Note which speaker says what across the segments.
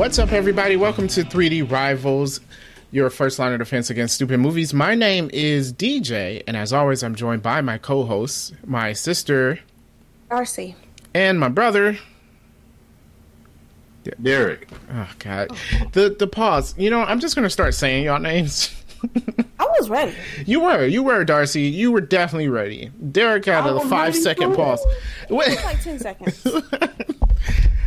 Speaker 1: What's up, everybody? Welcome to 3D Rivals, your first line of defense against stupid movies. My name is DJ, and as always, I'm joined by my co hosts, my sister,
Speaker 2: Darcy.
Speaker 1: and my brother.
Speaker 3: Derek.
Speaker 1: Oh, God. The, the pause. You know, I'm just going to start saying y'all names.
Speaker 2: I was ready.
Speaker 1: You were, you were, Darcy. You were definitely ready. Derek had
Speaker 2: I
Speaker 1: a
Speaker 2: was
Speaker 1: five
Speaker 2: ready
Speaker 1: second
Speaker 2: too.
Speaker 1: pause. Wait,
Speaker 2: It was like 10 seconds.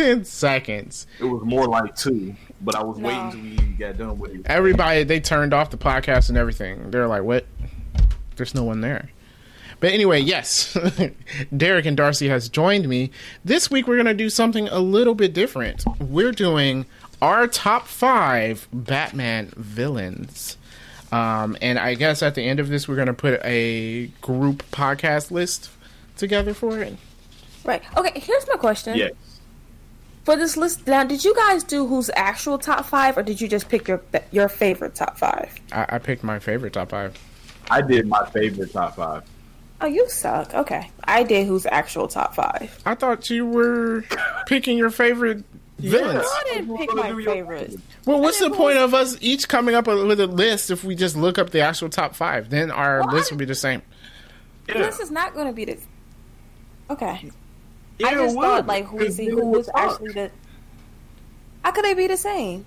Speaker 1: 10 seconds.
Speaker 3: It was more like two, but I was
Speaker 2: No.
Speaker 3: waiting till we got done with it.
Speaker 1: Everybody, they turned off the podcast and everything. They're like, what? There's no one there. But anyway, yes, Derek and Darcy has joined me. This week we're going to do something a little bit different. We're doing our top five Batman villains. Um, and I guess at the end of this, we're going to put a group podcast list together for it.
Speaker 2: right. Okay, here's my question.
Speaker 3: Yes.
Speaker 2: For this list, now, did you guys do who's actual top five, or did you just pick your your favorite top five?
Speaker 1: I, I picked my favorite top five.
Speaker 3: I did my favorite top five.
Speaker 2: Oh, you suck. Okay. I did who's actual top five.
Speaker 1: I thought you were picking your favorite villains.
Speaker 2: I didn't pick my
Speaker 3: do your
Speaker 2: favorites.
Speaker 1: Well, what's the point of us each coming up with a list if we just look up the actual top five? Then our
Speaker 2: Well,
Speaker 1: list
Speaker 2: I-
Speaker 1: will be the same.
Speaker 3: Yeah.
Speaker 2: This is not going to be the. Okay.
Speaker 3: Yeah,
Speaker 2: I just
Speaker 3: it
Speaker 2: thought, like, who
Speaker 3: because
Speaker 2: is he, who was actually the. How could they be the same?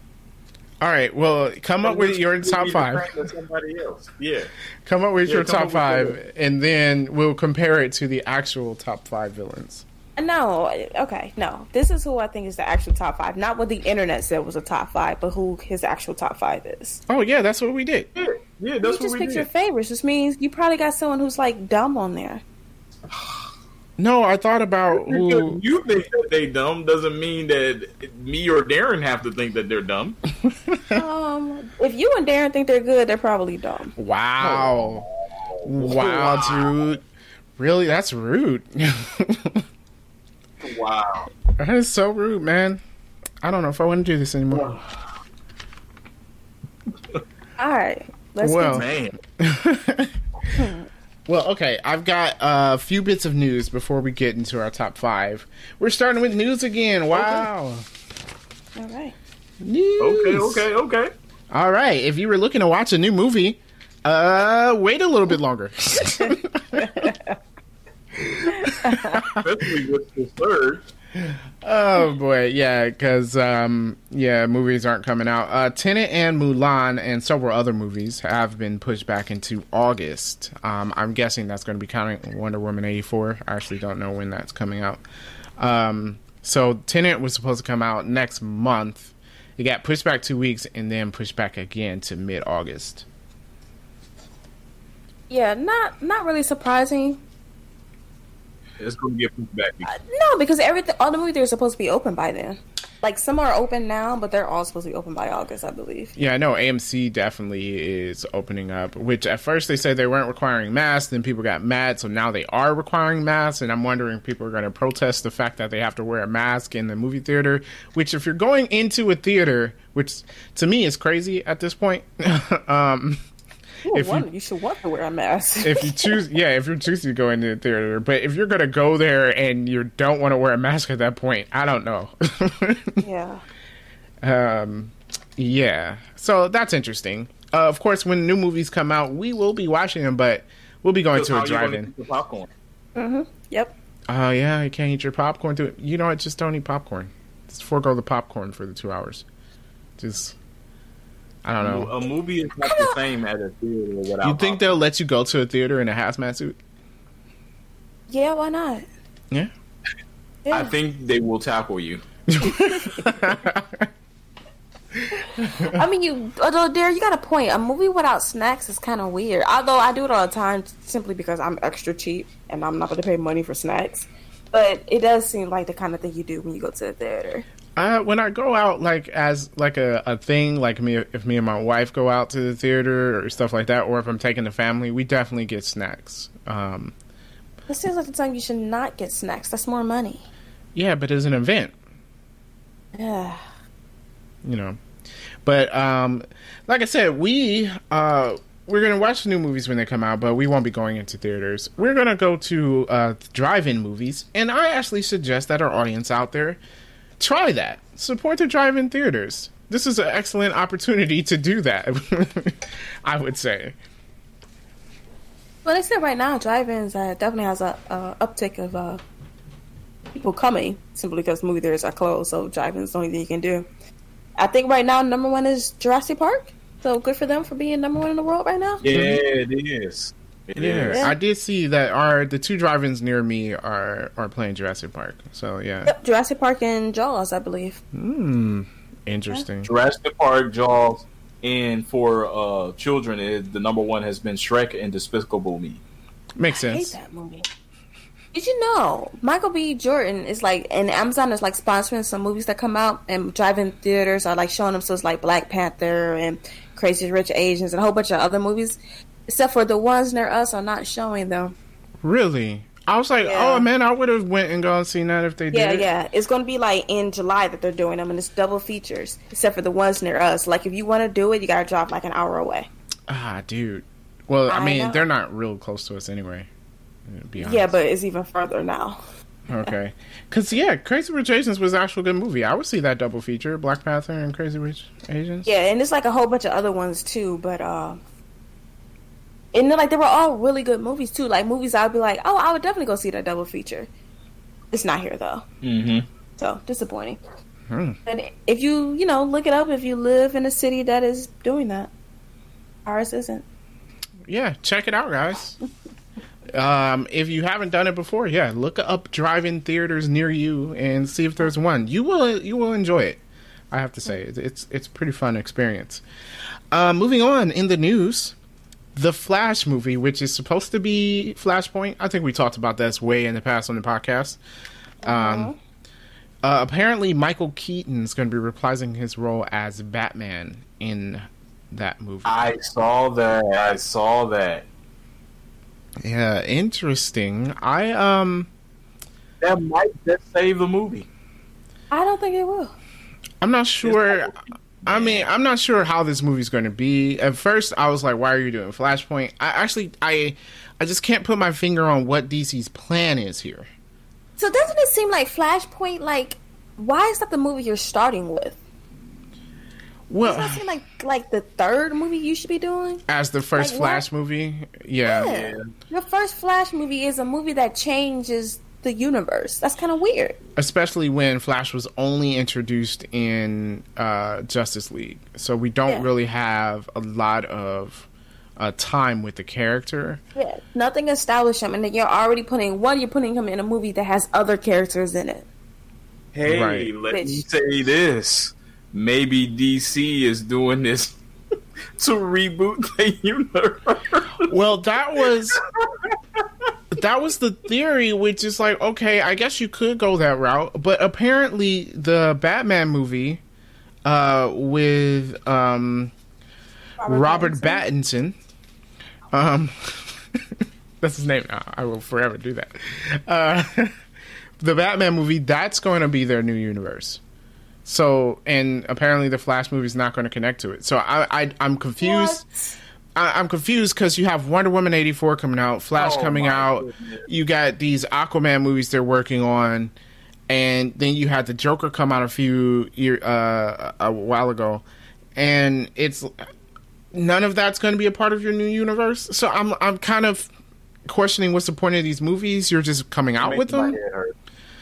Speaker 1: All right. Well, come up with your top five.
Speaker 3: Somebody else. Yeah.
Speaker 1: Come up with
Speaker 3: Yeah,
Speaker 1: your top
Speaker 3: with
Speaker 1: five,
Speaker 3: yours.
Speaker 1: and then we'll compare it to the actual top five villains.
Speaker 2: No, okay, no. This is who I think is the actual top five. Not what the internet said was a top five, but who his actual top five is.
Speaker 1: Oh yeah, that's what we did.
Speaker 3: Yeah, yeah
Speaker 2: You
Speaker 3: that's what
Speaker 2: just
Speaker 3: we
Speaker 2: picked
Speaker 3: did.
Speaker 2: your favorites, which means you probably got someone who's like dumb on there.
Speaker 1: No, I thought about who.
Speaker 3: you think that they dumb doesn't mean that me or Darren have to think that they're dumb.
Speaker 2: Um, if you and Darren think they're good, they're probably dumb.
Speaker 1: Wow. Wow, dude. Really, that's rude.
Speaker 3: Wow.
Speaker 1: that is so rude, man. I don't know if I want to do this anymore.
Speaker 2: All right, let's
Speaker 1: Well.
Speaker 2: get
Speaker 3: Man.
Speaker 1: Well, okay, I've got a few bits of news before we get into our top five. We're starting with news again. Wow.
Speaker 2: all right.
Speaker 1: News.
Speaker 3: Okay, okay, okay.
Speaker 1: All right. If you were looking to watch a new movie, uh, wait a little bit longer.
Speaker 3: Especially with the third.
Speaker 1: Oh boy, yeah, because um, yeah, movies aren't coming out. Uh, Tenet and Mulan and several other movies have been pushed back into August. Um, I'm guessing that's going to be counting Wonder Woman 84. I actually don't know when that's coming out. Um, so Tenet was supposed to come out next month. It got pushed back two weeks and then pushed back again to mid August.
Speaker 2: Yeah, not not really surprising.
Speaker 3: It's going to get pushed back.
Speaker 2: No, because everything, all the movies are supposed to be open by then. Like some are open now, but they're all supposed to be open by August, I believe.
Speaker 1: Yeah, I know AMC definitely is opening up, which at first they said they weren't requiring masks, then people got mad, so now they are requiring masks, and I'm wondering if people are going to protest the fact that they have to wear a mask in the movie theater, which if you're going into a theater, which to me is crazy at this point, um,
Speaker 2: Ooh,
Speaker 1: If you-
Speaker 2: one, you, should want to wear a mask.
Speaker 1: if you choose, yeah, if you're choosing to go into the theater, but if you're going to go there and you don't want to wear a mask at that point, I don't know.
Speaker 2: yeah.
Speaker 1: Um, yeah. So that's interesting. Uh, of course, when new movies come out, we will be watching them, but we'll be going
Speaker 3: That's
Speaker 1: to a
Speaker 3: you gonna
Speaker 1: drive-in.
Speaker 3: eat the popcorn.
Speaker 2: Yep.
Speaker 1: Oh yeah, you can't eat your popcorn. To you know what? Just don't eat popcorn. Just forego the popcorn for the two hours. Just, I don't know.
Speaker 3: A movie is not the same at a theater without.
Speaker 1: You think they'll let you go to a theater in a hazmat suit?
Speaker 2: Yeah, why not?
Speaker 1: Yeah.
Speaker 2: Yeah.
Speaker 3: I think they will tackle you.
Speaker 2: I mean, you, although there, you got a point. A movie without snacks is kind of weird. Although I do it all the time simply because I'm extra cheap and I'm not going to pay money for snacks. But it does seem like the kind of thing you do when you go to the theater.
Speaker 1: Uh, when I go out, like as like a, a thing, like me, if me and my wife go out to the theater or stuff like that, or if I'm taking the family, we definitely get snacks. Um,
Speaker 2: This seems like the time you should not get snacks. That's more money.
Speaker 1: yeah, but it's an event.
Speaker 2: Yeah.
Speaker 1: you know. But um, like I said, we uh, we're gonna watch new movies when they come out, but we won't be going into theaters. We're gonna go to uh, drive-in movies, and I actually suggest that our audience out there try that. Support the drive-in theaters. This is an excellent opportunity to do that. I would say.
Speaker 2: Well, they said right now, drive-ins uh, definitely has a, a uptick of uh, people coming simply because movie theaters are closed. So drive-ins the only thing you can do. I think right now number one is Jurassic Park. So good for them for being number one in the world right now.
Speaker 3: Yeah, it is. It
Speaker 1: Yeah,
Speaker 3: is.
Speaker 1: I did see that. Our the two drive-ins near me are are playing Jurassic Park. So yeah,
Speaker 2: Yep, Jurassic Park and Jaws, I believe.
Speaker 1: hmm, interesting.
Speaker 3: Jurassic Park, Jaws, and for uh, children, it, the number one has been Shrek and Despicable Me.
Speaker 1: Makes
Speaker 2: I hate
Speaker 1: sense.
Speaker 2: that movie. Did you know Michael B. Jordan is like, and Amazon is like sponsoring some movies that come out, and drive-in theaters are like showing them. So it's like Black Panther and Crazy Rich Asians and a whole bunch of other movies, except for the ones near us are not showing them.
Speaker 1: Really? I was like,
Speaker 2: Yeah.
Speaker 1: oh man, I would have went and gone seen that if they did.
Speaker 2: Yeah,
Speaker 1: it.
Speaker 2: yeah. It's going to be like in July that they're doing them, and it's double features, except for the ones near us. Like if you want to do it, you got to drive like an hour away.
Speaker 1: Ah, dude. Well, I,
Speaker 2: I
Speaker 1: mean,
Speaker 2: know.
Speaker 1: they're not real close to us anyway.
Speaker 2: Yeah, but it's even further now.
Speaker 1: Okay. Because yeah, Crazy Rich Asians was an actual good movie. I would see that double feature: Black Panther and Crazy Rich Asians.
Speaker 2: Yeah, and it's like a whole bunch of other ones too, but uh and then, like they were all really good movies too. Like movies I'd be like, Oh, I would definitely go see that double feature. It's not here though.
Speaker 3: Mm-hmm.
Speaker 2: So disappointing.
Speaker 1: Hmm.
Speaker 2: And if you, you know, look it up if you live in a city that is doing that. Ours isn't.
Speaker 1: yeah, check it out, guys. Um, if you haven't done it before, yeah, look up drive-in theaters near you and see if there's one. You will you will enjoy it. I have to say, It's- it's it's a pretty fun experience. Uh, moving on in the news, the Flash movie, which is supposed to be Flashpoint. I think we talked about this way in the past on the podcast. Um, uh, apparently, Michael Keaton is going to be reprising his role as Batman in that movie.
Speaker 3: I saw that. I saw that.
Speaker 1: Yeah, interesting. I um
Speaker 3: That might just save the movie.
Speaker 2: I don't think it will.
Speaker 1: I'm not sure I mean, I'm not sure how this movie's going to be. At first, I was like, "Why are you doing Flashpoint?" I actually I I just can't put my finger on what DC's plan is here.
Speaker 2: So doesn't it seem like Flashpoint like why is that the movie you're starting with? Doesn't that
Speaker 1: Well,
Speaker 2: seem like like the third movie you should be doing?
Speaker 1: as the first
Speaker 2: Like what?
Speaker 1: Flash movie, yeah.
Speaker 2: Yeah. Your first Flash movie is a movie that changes the universe. That's kind of weird.
Speaker 1: Especially when Flash was only introduced in uh, Justice League, so we don't
Speaker 2: Yeah.
Speaker 1: really have a lot of uh, time with the character.
Speaker 2: Yeah. Nothing established him, and then you're already putting one. You're putting him in a movie that has other characters in it.
Speaker 3: Hey,
Speaker 1: Right.
Speaker 3: let me say this. Maybe DC is doing this to reboot the universe.
Speaker 1: Well, that was that was the theory, which is like, okay, I guess you could go that route, but apparently the Batman movie uh, with um, Robert Pattinson, um, that's his name now. I will forever do that. Uh, the Batman movie that's going to be their new universe. So, and apparently the Flash movie is not going to connect to it. So I, I I'm confused.
Speaker 2: What?
Speaker 1: I, I'm confused because you have Wonder Woman 84 coming out, Flash
Speaker 3: Oh,
Speaker 1: coming out.
Speaker 3: goodness.
Speaker 1: You got these Aquaman movies they're working on, and then you had the Joker come out a few year uh, a while ago, and it's none of that's going to be a part of your new universe. So I'm I'm kind of questioning what's the point of these movies. You're just coming out with them.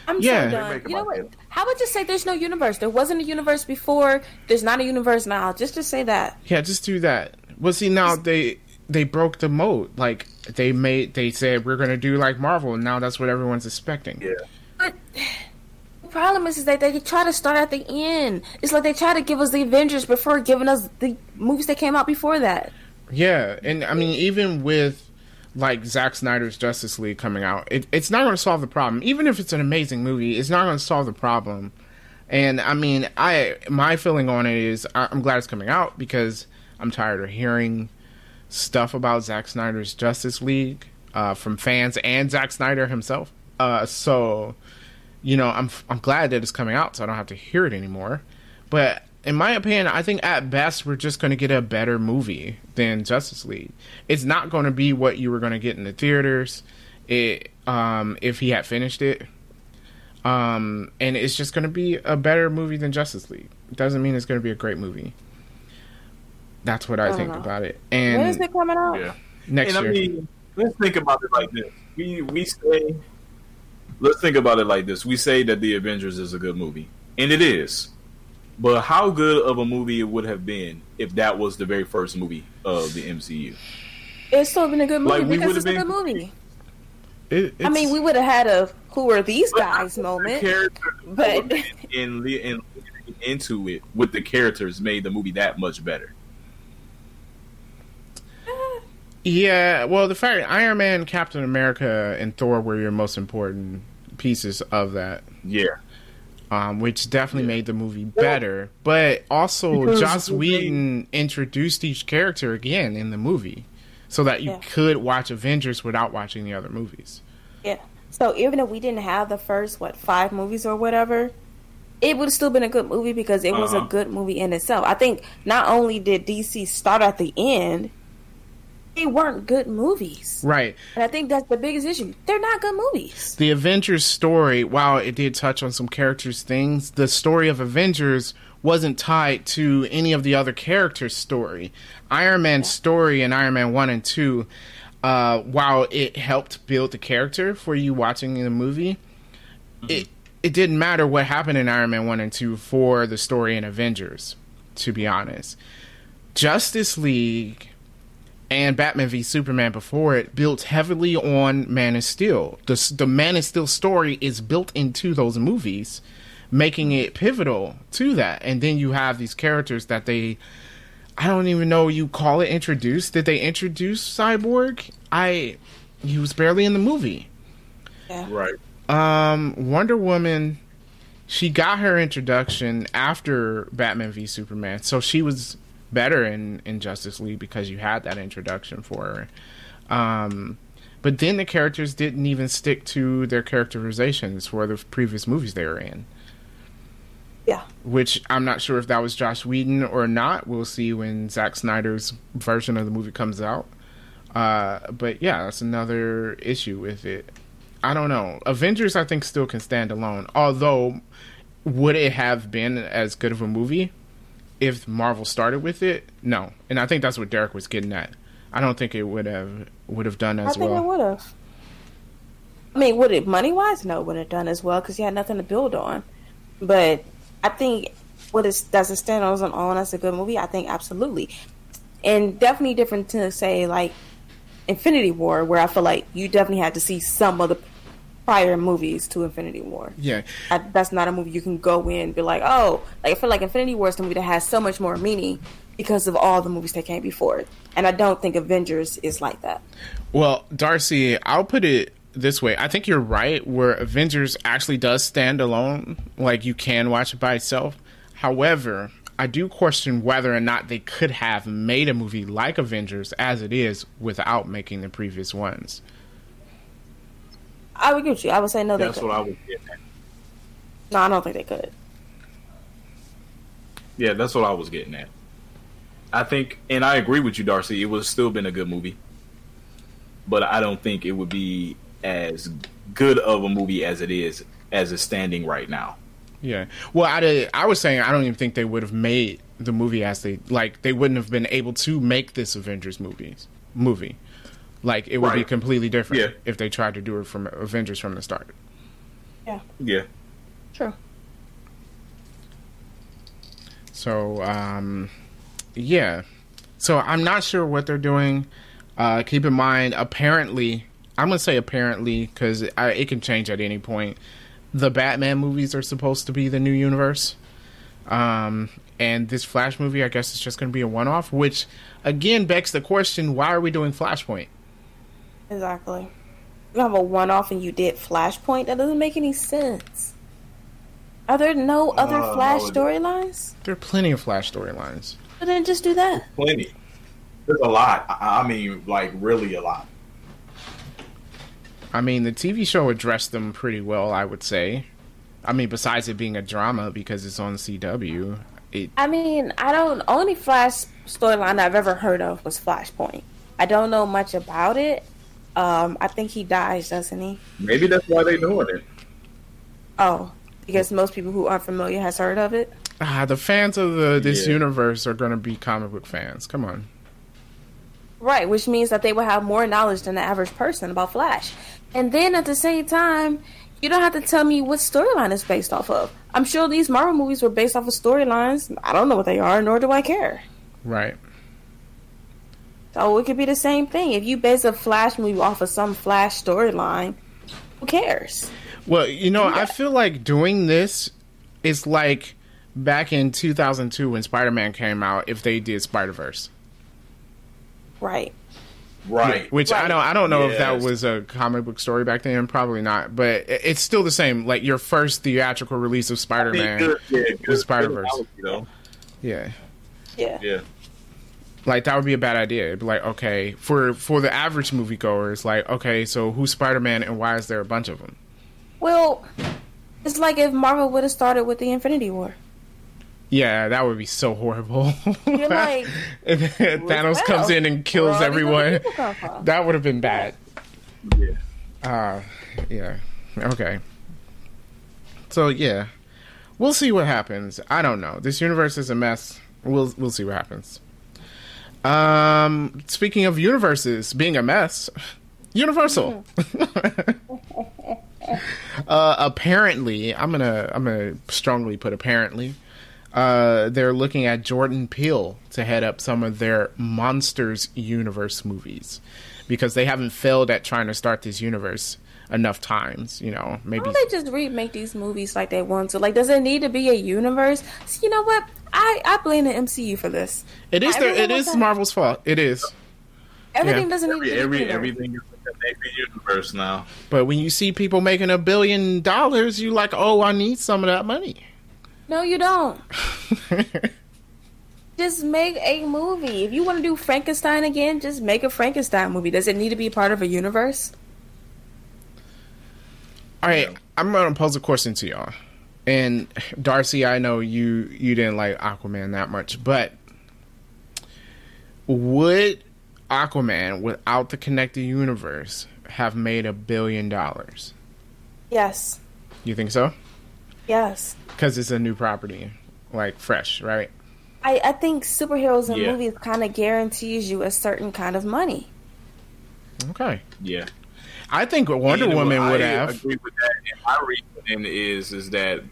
Speaker 3: Head hurt.
Speaker 2: I'm
Speaker 1: Yeah.
Speaker 2: so done. You know what?
Speaker 3: head.
Speaker 2: How about just say there's no universe? There wasn't a universe before. There's not a universe now. Just just say that.
Speaker 1: Yeah, just do that. Well, see now they they broke the mold. Like they made they said we're going to do like Marvel, and now that's what everyone's expecting.
Speaker 3: Yeah.
Speaker 2: But the problem is, is that they try to start at the end. It's like they try to give us the Avengers before giving us the movies that came out before that.
Speaker 1: Yeah, and I mean, even with like Zack Snyder's Justice League coming out, it, it's not going to solve the problem. Even if it's an amazing movie, it's not going to solve the problem. And I mean, I my feeling on it is I'm glad it's coming out because I'm tired of hearing stuff about Zack Snyder's Justice League uh, from fans and Zack Snyder himself. Uh, so, you know, I'm I'm glad that it's coming out, so I don't have to hear it anymore. But in my opinion, I think at best we're just going to get a better movie than Justice League. It's not going to be what you were going to get in the theaters. It um, if he had finished it. Um, and it's just going to be a better movie than Justice League. Doesn't mean it's going to be a great movie. That's what I,
Speaker 2: I
Speaker 1: think
Speaker 2: know.
Speaker 1: about it.
Speaker 2: And When is
Speaker 1: And
Speaker 2: it coming out?
Speaker 3: Yeah.
Speaker 1: next
Speaker 3: and
Speaker 1: year,
Speaker 3: I mean, let's think about it like this. We we say, let's think about it like this. We say that the Avengers is a good movie, and it is. But how good of a movie it would have been if that was the very first movie of the MCU?
Speaker 2: It's still been a good movie
Speaker 3: Like,
Speaker 2: because
Speaker 3: would've
Speaker 2: it's a good movie.
Speaker 1: it,
Speaker 2: I mean, we would have had a "Who are these guys?" moment,
Speaker 3: character-
Speaker 2: but
Speaker 3: and li- and leading into it with the characters made the movie that much better.
Speaker 1: Yeah, well, the fact Iron Man, Captain America, and Thor were your most important pieces of that,
Speaker 3: Yeah,
Speaker 1: um, which definitely
Speaker 3: Yeah.
Speaker 1: made the movie better. But also,
Speaker 3: Because
Speaker 1: Joss
Speaker 3: the
Speaker 1: Whedon introduced each character again in the movie, so that you
Speaker 2: Yeah.
Speaker 1: could watch Avengers without watching the other movies.
Speaker 2: yeah. So even if we didn't have the first what five movies or whatever, it would have still been a good movie because it was a
Speaker 3: Uh-huh.
Speaker 2: good movie in itself. I think not only did DC start at the end, they weren't good movies,
Speaker 1: Right.
Speaker 2: and I think that's the biggest issue. They're not good movies.
Speaker 1: The Avengers story, while it did touch on some characters' things, the story of Avengers wasn't tied to any of the other characters' story. Iron Man's story in Iron Man 1 and 2, uh, while it helped build the character for you watching the movie, it it didn't matter what happened in Iron Man 1 and 2 for the story in Avengers, to be honest. Justice League and Batman v Superman before it built heavily on Man of Steel. The the Man of Steel story is built into those movies, making it pivotal to that. And then you have these characters that they I don't even know you call it introduced. Did they introduce Cyborg? I he was barely in the movie.
Speaker 3: right.
Speaker 1: Um, Wonder Woman, she got her introduction after Batman v Superman, so she was better in in Justice League because you had that introduction for her. Um, but then the characters didn't even stick to their characterizations for the previous movies they were in.
Speaker 2: Yeah.
Speaker 1: Which I'm not sure if that was Josh Whedon or not. We'll see when Zack Snyder's version of the movie comes out. Uh, but yeah, that's another issue with it. I don't know. Avengers, I think, still can stand alone. Although, would it have been as good of a movie if Marvel started with it? No, and I think that's what Derek was getting at. I don't think it would have would have done as well.
Speaker 2: I think it would have. I mean, would it money wise? No, it wouldn't have done as well because you had nothing to build on. But I think what is does it stand on as a good movie? I think absolutely, and definitely different to say like Infinity War, where I feel like you definitely had to see some of the prior movies to Infinity War.
Speaker 1: Yeah,
Speaker 2: I, that's not a movie you can go in and be like, oh, like I feel like Infinity War is a movie that has so much more meaning because of all the movies that came before it, and I don't think Avengers is like that.
Speaker 1: Well, Darcy, I'll put it this way. I think you're right where Avengers actually does stand alone. Like you can watch it by itself. However, I do question whether or not they could have made a movie like Avengers as it is without making the previous ones.
Speaker 2: I would agree with you. I would say no.
Speaker 3: That's
Speaker 2: could.
Speaker 3: what I was getting at.
Speaker 2: No, I don't think they could.
Speaker 3: Yeah, that's what I was getting at. I think, and I agree with you, Darcy. It would have still been a good movie, but I don't think it would be as good of a movie as it is as it's standing right now.
Speaker 1: Yeah. Well, I did, I was saying I don't even think they would have made the movie as they like they wouldn't have been able to make this Avengers movies movie. Like it would be completely different
Speaker 3: Yeah.
Speaker 1: if they tried to do it from Avengers from the start.
Speaker 3: Yeah, Yeah.
Speaker 2: True.
Speaker 1: So, um, yeah. So I'm not sure what they're doing. Uh, keep in mind, apparently, I'm gonna say apparently because it can change at any point. The Batman movies are supposed to be the new universe, um, and this Flash movie, I guess, is just gonna be a one-off. Which, again, begs the question: Why are we doing Flashpoint?
Speaker 2: Exactly. You have a one-off and you did Flashpoint. That doesn't make any sense. Are there no other
Speaker 3: Uh,
Speaker 2: Flash storylines?
Speaker 1: There are plenty of Flash storylines.
Speaker 2: But then just do that.
Speaker 3: plenty. There's a lot. I I mean, like really a lot.
Speaker 1: I mean, the TV show addressed them pretty well, I would say. I mean, besides it being a drama because it's on CW, it
Speaker 2: I mean, I don't. Only Flash storyline I've ever heard of was Flashpoint. I don't know much about it. Um, I think he dies, doesn't he?
Speaker 3: Maybe that's why they're doing it.
Speaker 2: Oh, because most people who aren't familiar has heard of it.
Speaker 1: Ah, the fans of the this
Speaker 3: Yeah.
Speaker 1: universe are going to be comic book fans. Come on.
Speaker 2: Right, which means that they will have more knowledge than the average person about Flash. And then at the same time, you don't have to tell me what storyline it's based off of. I'm sure these Marvel movies were based off of storylines. I don't know what they are, nor do I care.
Speaker 1: Right.
Speaker 2: So it could be the same thing. If you base a Flash movie off of some Flash storyline, who cares?
Speaker 1: Well, you know, I feel like doing this is like back in 2002 when Spider-Man came out if they did Spider-Verse.
Speaker 2: Right.
Speaker 3: Right.
Speaker 1: Which I
Speaker 2: Right.
Speaker 1: don't I don't know if that was a comic book story back then, probably not, but it's still the same like your first theatrical release of Spider-Man.
Speaker 3: Good, yeah, good
Speaker 1: Spider-Verse.
Speaker 3: analogy, though.
Speaker 1: Yeah.
Speaker 2: Yeah.
Speaker 3: Yeah.
Speaker 1: Like that would be a bad idea. It'd be like, okay, for for the average moviegoer, it's like, okay, so who's Spider-Man and why is there a bunch of them?
Speaker 2: Well, it's like if Marvel would have started with the Infinity War.
Speaker 1: Yeah, that would be so horrible.
Speaker 2: You're like,
Speaker 1: And Thanos
Speaker 2: well,
Speaker 1: comes in and kills
Speaker 2: all these other
Speaker 1: everyone.
Speaker 2: people come from?
Speaker 1: That would have been bad.
Speaker 3: Yeah.
Speaker 1: Uh yeah. Okay. So yeah. We'll see what happens. I don't know. This universe is a mess. We'll we'll see what happens. Um speaking of universes being a mess, Universal. uh apparently, I'm going to I'm to strongly put apparently uh, they're looking at Jordan Peele to head up some of their Monsters universe movies because they haven't failed at trying to start this universe enough times. You know, maybe
Speaker 2: Why
Speaker 1: maybe
Speaker 2: don't they just remake these movies like they want to? Like, does it need to be a universe? So, you know what? I, I blame the MCU for this.
Speaker 1: it is their,
Speaker 2: everyone
Speaker 1: it
Speaker 2: that.
Speaker 1: Marvel's fault. It is,
Speaker 2: Everything
Speaker 1: Yeah.
Speaker 2: doesn't need
Speaker 3: Every,
Speaker 2: to be
Speaker 3: every,
Speaker 2: universe.
Speaker 3: everything is a connected universe now.
Speaker 1: but when you see people making a billion dollars, you like, oh, I need some of that money.
Speaker 2: No, you don't. Just make a movie. If you want to do Frankenstein again, just make a Frankenstein movie. Does it need to be part of a universe?
Speaker 1: All right, I'm gonna pose a question to y'all. And Darcy, I know you you didn't like Aquaman that much, but would Aquaman without the connected universe have made a billion dollars?
Speaker 2: Yes.
Speaker 1: You think so?
Speaker 2: Yes.
Speaker 1: Because it's a new property, like fresh, right?
Speaker 2: I, I think superheroes and
Speaker 3: Yeah.
Speaker 2: movies kind of guarantees you a certain kind of money.
Speaker 1: Okay.
Speaker 3: Yeah.
Speaker 1: I think Wonder
Speaker 3: And
Speaker 1: Woman would
Speaker 3: I
Speaker 1: have.
Speaker 3: agree with that. And my reasoning is is that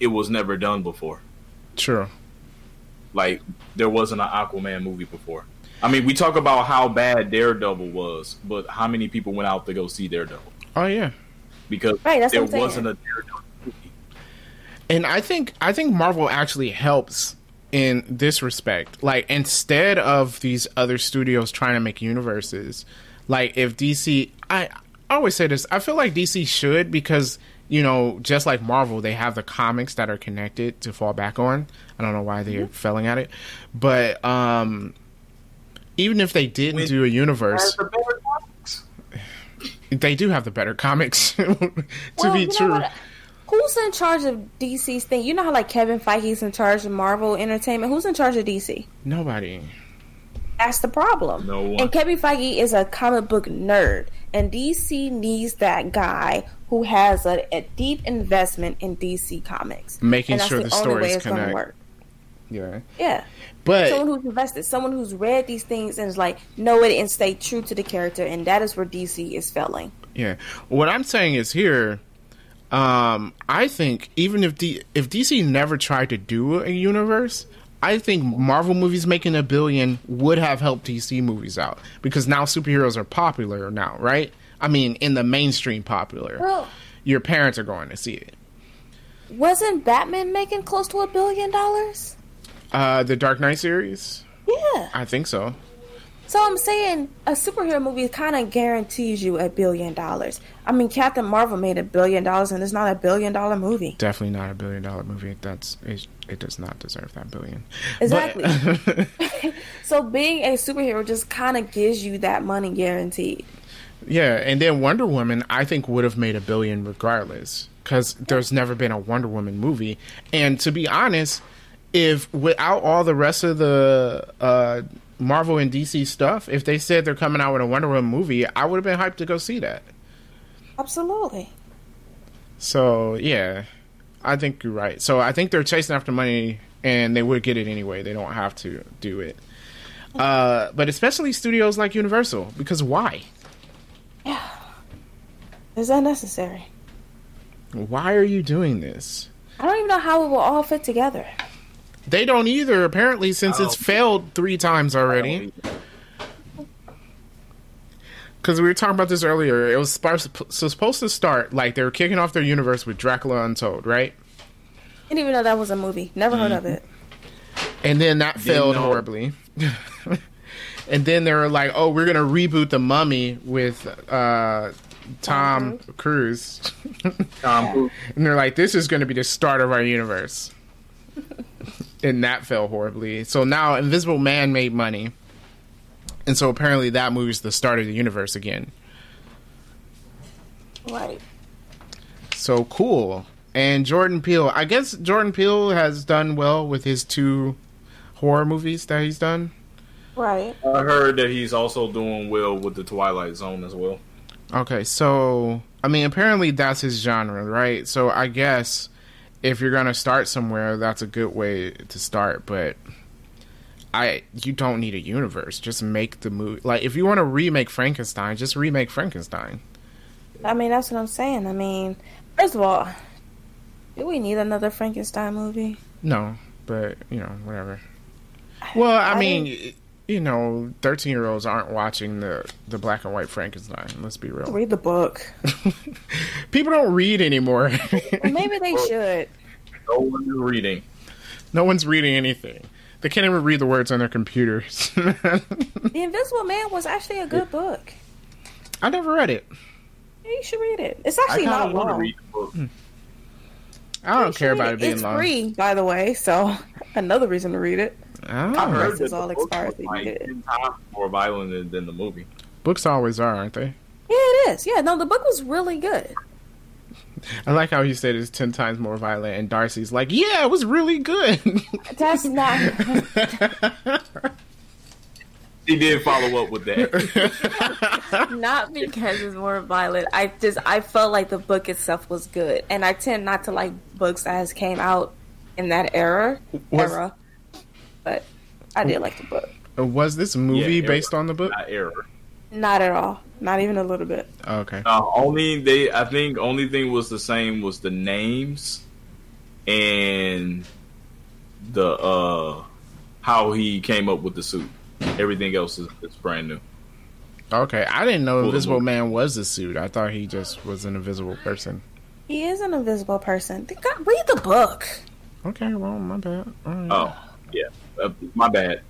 Speaker 3: it was never done before.
Speaker 1: True.
Speaker 3: Like there wasn't an Aquaman movie before. I mean, we talk about how bad Daredevil was, but how many people went out to go see Daredevil?
Speaker 1: Oh yeah.
Speaker 3: Because
Speaker 2: Right, that's
Speaker 3: there
Speaker 2: what
Speaker 3: wasn't a Daredevil movie.
Speaker 1: And I think I think Marvel actually helps in this respect. Like instead of these other studios trying to make universes, like if DC I I always say this, I feel like DC should because you know, just like Marvel, they have the comics that are connected to fall back on. I don't know why they're failing at it. But um even if they didn't
Speaker 3: When-
Speaker 1: do a universe,
Speaker 3: the
Speaker 1: they do have the better comics to
Speaker 2: Well,
Speaker 1: be true.
Speaker 2: what? Who's in charge of DC's thing? You know how like Kevin Feige's in charge of Marvel Entertainment. Who's in charge of DC?
Speaker 1: Nobody.
Speaker 2: That's the problem.
Speaker 3: No one.
Speaker 2: And Kevin Feige is a comic book nerd, and DC needs that guy who has a, a deep investment in DC comics,
Speaker 1: Making
Speaker 2: and that's
Speaker 1: sure
Speaker 2: the,
Speaker 1: the
Speaker 2: only way
Speaker 1: stories
Speaker 2: it's going to
Speaker 1: connect.
Speaker 2: work.
Speaker 1: Yeah.
Speaker 2: Yeah,
Speaker 1: But
Speaker 2: someone who's invested, someone who's read these things and is like know it and stay true to the character, and that is where DC is failing.
Speaker 1: Yeah. What I'm saying is here, um, I think even if D- if DC never tried to do a universe, I think Marvel movies making a billion would have helped DC movies out because now superheroes are popular now, right? I mean, in the mainstream popular.
Speaker 2: Well,
Speaker 1: Your parents are going to see it.
Speaker 2: wasn't Batman making close to a billion dollars?
Speaker 1: Uh, the Dark Knight series,
Speaker 2: Yeah.
Speaker 1: I think so.
Speaker 2: So I'm saying a superhero movie kind of guarantees you a billion dollars. I mean, Captain Marvel made a billion dollars, and it's not a billion dollar movie.
Speaker 1: Definitely not a billion dollar movie. That's it, it does not deserve that billion.
Speaker 2: Exactly.
Speaker 1: But-
Speaker 2: So being a superhero just kind of gives you that money guaranteed.
Speaker 1: Yeah, and then Wonder Woman, I think would have made a billion regardless, because there's never been a Wonder Woman movie. And to be honest, if without all the rest of the uh, Marvel and DC stuff, if they said they're coming out with a Wonder Woman movie, I would have been hyped to go see that.
Speaker 2: Absolutely.
Speaker 1: So yeah, I think you're right. So I think they're chasing after money, and they would get it anyway. They don't have to do it. Uh, but especially studios like Universal, because why?
Speaker 2: Yeah, is that necessary?
Speaker 1: Why are you doing this?
Speaker 2: I don't even know how it will all fit together.
Speaker 1: They don't either, apparently, since it's
Speaker 3: Oh.
Speaker 1: failed three times already. Because we were talking about this earlier. It was supposed to start like they were kicking off their universe with Dracula Untold, right?
Speaker 2: Didn't even know that was a movie. Never heard of it.
Speaker 1: And then that failed horribly. and then they were like, "Oh, we're gonna reboot the Mummy with uh, Tom Cruise,"
Speaker 3: Tom Cruise.
Speaker 1: and they're like, "This is gonna be the start of our universe." and that fell horribly. So now Invisible Man made money, and so apparently that movie's the start of the universe again.
Speaker 2: Right.
Speaker 1: So cool. And Jordan Peele, I guess Jordan Peele has done well with his two horror movies that he's done.
Speaker 2: Right.
Speaker 3: I heard that he's also doing well with the Twilight Zone as well.
Speaker 1: Okay, so I mean, apparently that's his genre, right? So I guess if you're gonna start somewhere, that's a good way to start. But I, you don't need a universe. Just make the movie. Like, if you want to remake Frankenstein, just remake Frankenstein.
Speaker 2: I mean, that's what I'm saying. I mean, first of all, do we need another Frankenstein movie?
Speaker 1: No, but you know, whatever. Well, I,
Speaker 2: I
Speaker 1: mean, you know, thirteen year olds aren't watching the the black and white Frankenstein. Let's be real.
Speaker 2: Read the book.
Speaker 1: People don't read anymore.
Speaker 2: Maybe they should.
Speaker 3: No one's reading.
Speaker 1: no one's reading anything. They can't even read the words on their computers.
Speaker 2: The Invisible Man was actually a good book.
Speaker 1: I never read it.
Speaker 2: Yeah, You should read it. It's actually
Speaker 3: kind
Speaker 2: not
Speaker 3: of
Speaker 2: long.
Speaker 3: read the book. Hmm.
Speaker 1: I don't
Speaker 2: You
Speaker 1: care about it being
Speaker 2: it's
Speaker 1: long.
Speaker 2: free, by the way, so another reason to read it.
Speaker 1: Oh,
Speaker 3: I heard
Speaker 2: This
Speaker 3: that
Speaker 2: is
Speaker 3: the
Speaker 2: all
Speaker 3: book
Speaker 2: expired,
Speaker 3: was
Speaker 2: so you
Speaker 3: like ten times more violent than, than the movie.
Speaker 1: books always are, aren't they?
Speaker 2: Yeah, it is. Yeah, no, the book was really good.
Speaker 1: I like how he said it's ten times more violent, and Darcy's like, "Yeah, it was really good."
Speaker 2: That's not.
Speaker 3: He did follow up with that.
Speaker 2: not because it's more violent. I just I felt like the book itself was good, and I tend not to like books that has came out in that era
Speaker 1: Was-
Speaker 2: era. But I did like the book.
Speaker 1: was this movie
Speaker 3: Yeah,
Speaker 1: based on the book?
Speaker 3: Not error.
Speaker 2: Not at all. Not even a little bit.
Speaker 1: Okay.
Speaker 3: Uh, only they, I think, only thing was the same was the names and the uh how he came up with the suit. Everything else is, is brand new.
Speaker 1: Okay. I didn't know
Speaker 3: Cool
Speaker 1: Invisible. Man was a suit. I thought he just was an invisible person.
Speaker 2: He is an invisible person. Think- God, Read the book.
Speaker 1: Okay. Well, my bad. All right.
Speaker 3: Oh, yeah, uh, my bad,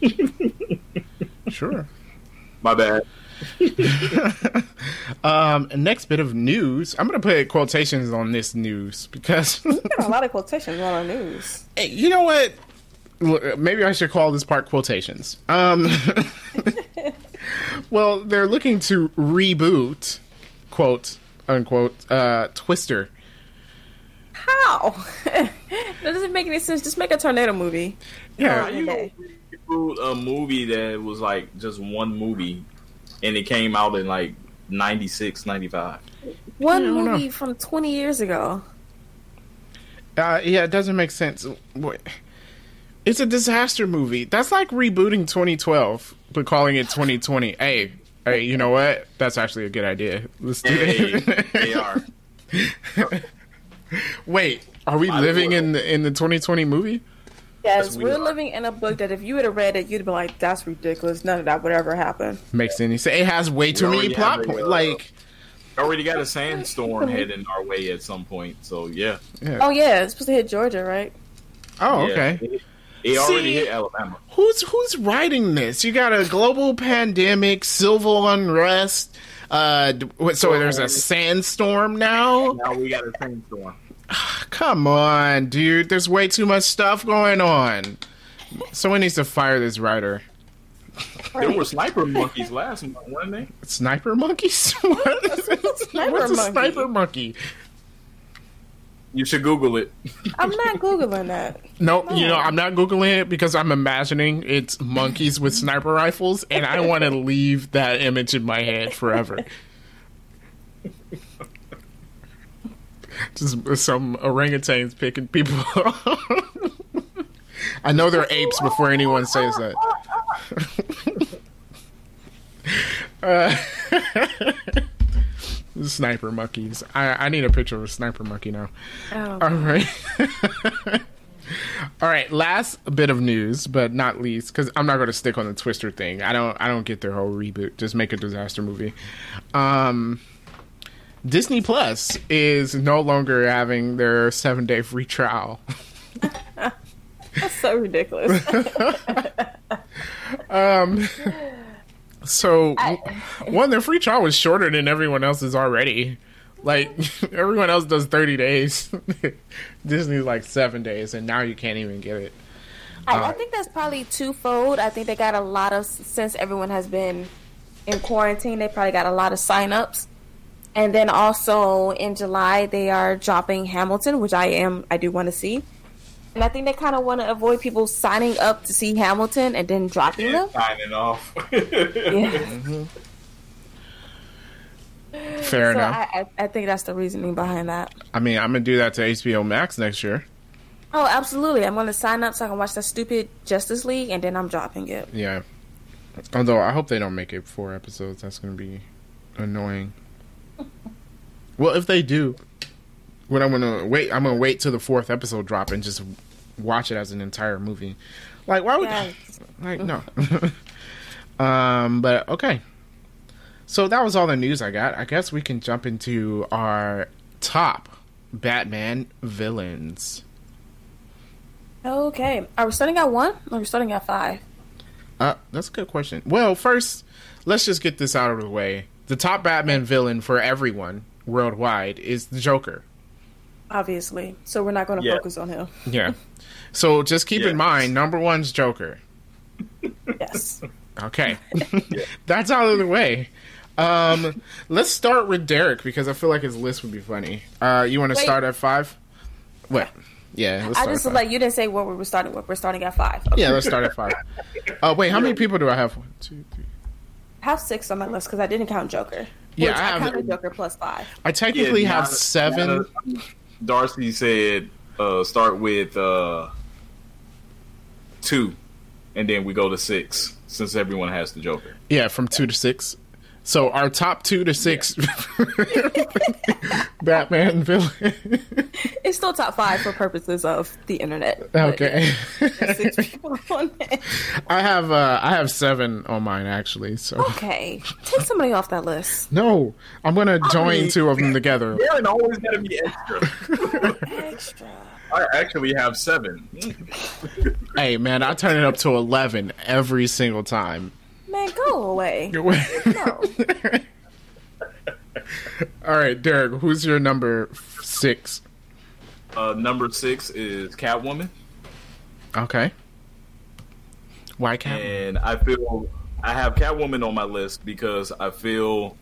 Speaker 1: Sure.
Speaker 3: my bad.
Speaker 1: um, next bit of news. I'm gonna put quotations on this news because
Speaker 2: Got a lot of quotations on our news.
Speaker 1: Hey, you know what? Look, Maybe I should call this part quotations. Um, well, they're looking to reboot, quote unquote, uh, Twister.
Speaker 2: How? that doesn't make any sense. Just make a tornado movie.
Speaker 1: Yeah,
Speaker 2: Oh,
Speaker 3: You
Speaker 2: Okay.
Speaker 3: reboot a movie that was like just one movie, and it came out in like 96, 95.
Speaker 2: One
Speaker 1: I don't know.
Speaker 2: movie from 20 years ago.
Speaker 1: uh, yeah, it doesn't make sense. It's a disaster movie. That's like rebooting 2012 but calling it 2020. Hey, hey, you know what? That's actually a good idea. Let's do
Speaker 3: Hey,
Speaker 1: it.
Speaker 3: they are.
Speaker 1: Wait, are we
Speaker 3: I
Speaker 1: living
Speaker 3: will.
Speaker 1: in the in the 2020 movie?
Speaker 2: Yes,
Speaker 3: we
Speaker 2: we're
Speaker 3: are.
Speaker 2: living in a book that if you would have read it, you'd have been like, "That's ridiculous. None of that would ever happen."
Speaker 1: Makes any sense? It has way too many plot points.
Speaker 3: uh,
Speaker 1: Like,
Speaker 3: Already got a sandstorm heading our way at some point, so yeah.
Speaker 1: yeah.
Speaker 2: Oh yeah, it's supposed to hit Georgia, right?
Speaker 1: oh, okay.
Speaker 3: It, it already
Speaker 1: See-
Speaker 3: hit Alabama.
Speaker 1: Who's who's writing this? You got a global pandemic, civil unrest. Uh, so there's a sandstorm now.
Speaker 3: Now we got a sandstorm.
Speaker 1: Come on, dude. There's way too much stuff going on. Someone needs to fire this writer.
Speaker 3: There were sniper monkeys last month, weren't they?
Speaker 1: Sniper monkeys? what?
Speaker 2: Sniper
Speaker 1: What's a
Speaker 2: monkey?
Speaker 1: sniper monkey?
Speaker 3: You should Google it.
Speaker 2: I'm not googling that.
Speaker 1: Nope, you know, I'm not Googling it because I'm imagining it's monkeys with sniper rifles, and I want to leave that image in my head forever. Just some orangutans picking people. I know they're apes before anyone says that. uh, sniper monkeys. I, I need a picture of a sniper monkey now.
Speaker 2: Oh,
Speaker 1: All right. All right, last bit of news, but not least, because I'm not going to stick on the Twister thing. I don't. I don't get their whole reboot. Just make a disaster movie. Um, Disney Plus is no longer having their seven day free trial.
Speaker 2: that's so ridiculous.
Speaker 1: um, So
Speaker 2: I-
Speaker 1: one, their free trial was shorter than everyone else's already. Like everyone else does 30 days. Disney's like seven days, and now you can't even get it.
Speaker 2: I, I think that's probably twofold. I think they got a lot of since everyone has been in quarantine. They probably got a lot of signups, and then also in July they are dropping Hamilton, which I am I do want to see. And I think they kind of want to avoid people signing up to see Hamilton and then dropping them.
Speaker 3: Signing off.
Speaker 2: Yeah. Mm-hmm.
Speaker 1: Fair
Speaker 2: So
Speaker 1: enough.
Speaker 2: I, I, I think that's the reasoning behind that.
Speaker 1: I mean, I'm gonna do that to HBO Max next year.
Speaker 2: Oh, absolutely. I'm going to sign up so I can watch that stupid Justice League, and then I'm dropping it.
Speaker 1: Yeah. Although I hope they don't make it four episodes. That's gonna be annoying. Well, if they do, what I'm gonna wait, I'm gonna wait till the fourth episode drop and just watch it as an entire movie. Like, why would?
Speaker 2: Yeah.
Speaker 1: Like, no. um, but okay. So that was all the news I got. I guess we can jump into our top Batman villains.
Speaker 2: Okay. Are we starting at one or are we starting at five?
Speaker 1: Uh, that's a good question. Well, first, let's just get this out of the way. The top Batman villain for everyone worldwide is the Joker.
Speaker 2: Obviously. So we're not going to
Speaker 3: Yeah.
Speaker 2: focus on him.
Speaker 1: Yeah. So just keep in mind, number one's Joker.
Speaker 2: Yes.
Speaker 1: Okay. That's out of the way. Um, let's start with Derek because I feel like his list would be funny. Uh, you want to start at five? What? Yeah, let's
Speaker 2: I just
Speaker 1: at five.
Speaker 2: like you didn't say what we were starting with. We're starting at five. Okay.
Speaker 1: yeah, let's start at five. Uh, wait, how many people do I have? One, two, three.
Speaker 2: I have six on my list because I didn't count Joker.
Speaker 1: Yeah,
Speaker 2: Which
Speaker 1: I
Speaker 2: I,
Speaker 1: have-
Speaker 2: counted Joker plus five.
Speaker 1: I technically
Speaker 3: Yeah,
Speaker 1: have
Speaker 3: Nana-
Speaker 1: seven.
Speaker 3: Nana- Darcy said uh, start with uh, two, and then we go to six since everyone has the Joker.
Speaker 1: Yeah, from two to six. So our top two to six Batman villain.
Speaker 2: It's still top five for purposes of the internet.
Speaker 1: okay.
Speaker 2: six people on it.
Speaker 1: I have uh I have seven on mine actually. So
Speaker 2: Okay, take somebody off that list.
Speaker 1: no, I'm gonna join
Speaker 3: mean-
Speaker 1: two of them together.
Speaker 3: Darren always got to be extra.
Speaker 2: Extra.
Speaker 3: I actually have seven.
Speaker 1: Hey man, I turn it up to eleven every single time.
Speaker 2: Man, go away. Go away. No.
Speaker 1: All right, Derek, who's your number six?
Speaker 3: Uh, number six is Catwoman,
Speaker 1: Okay. Why can't?
Speaker 3: and I feel I have Catwoman on my list because I feel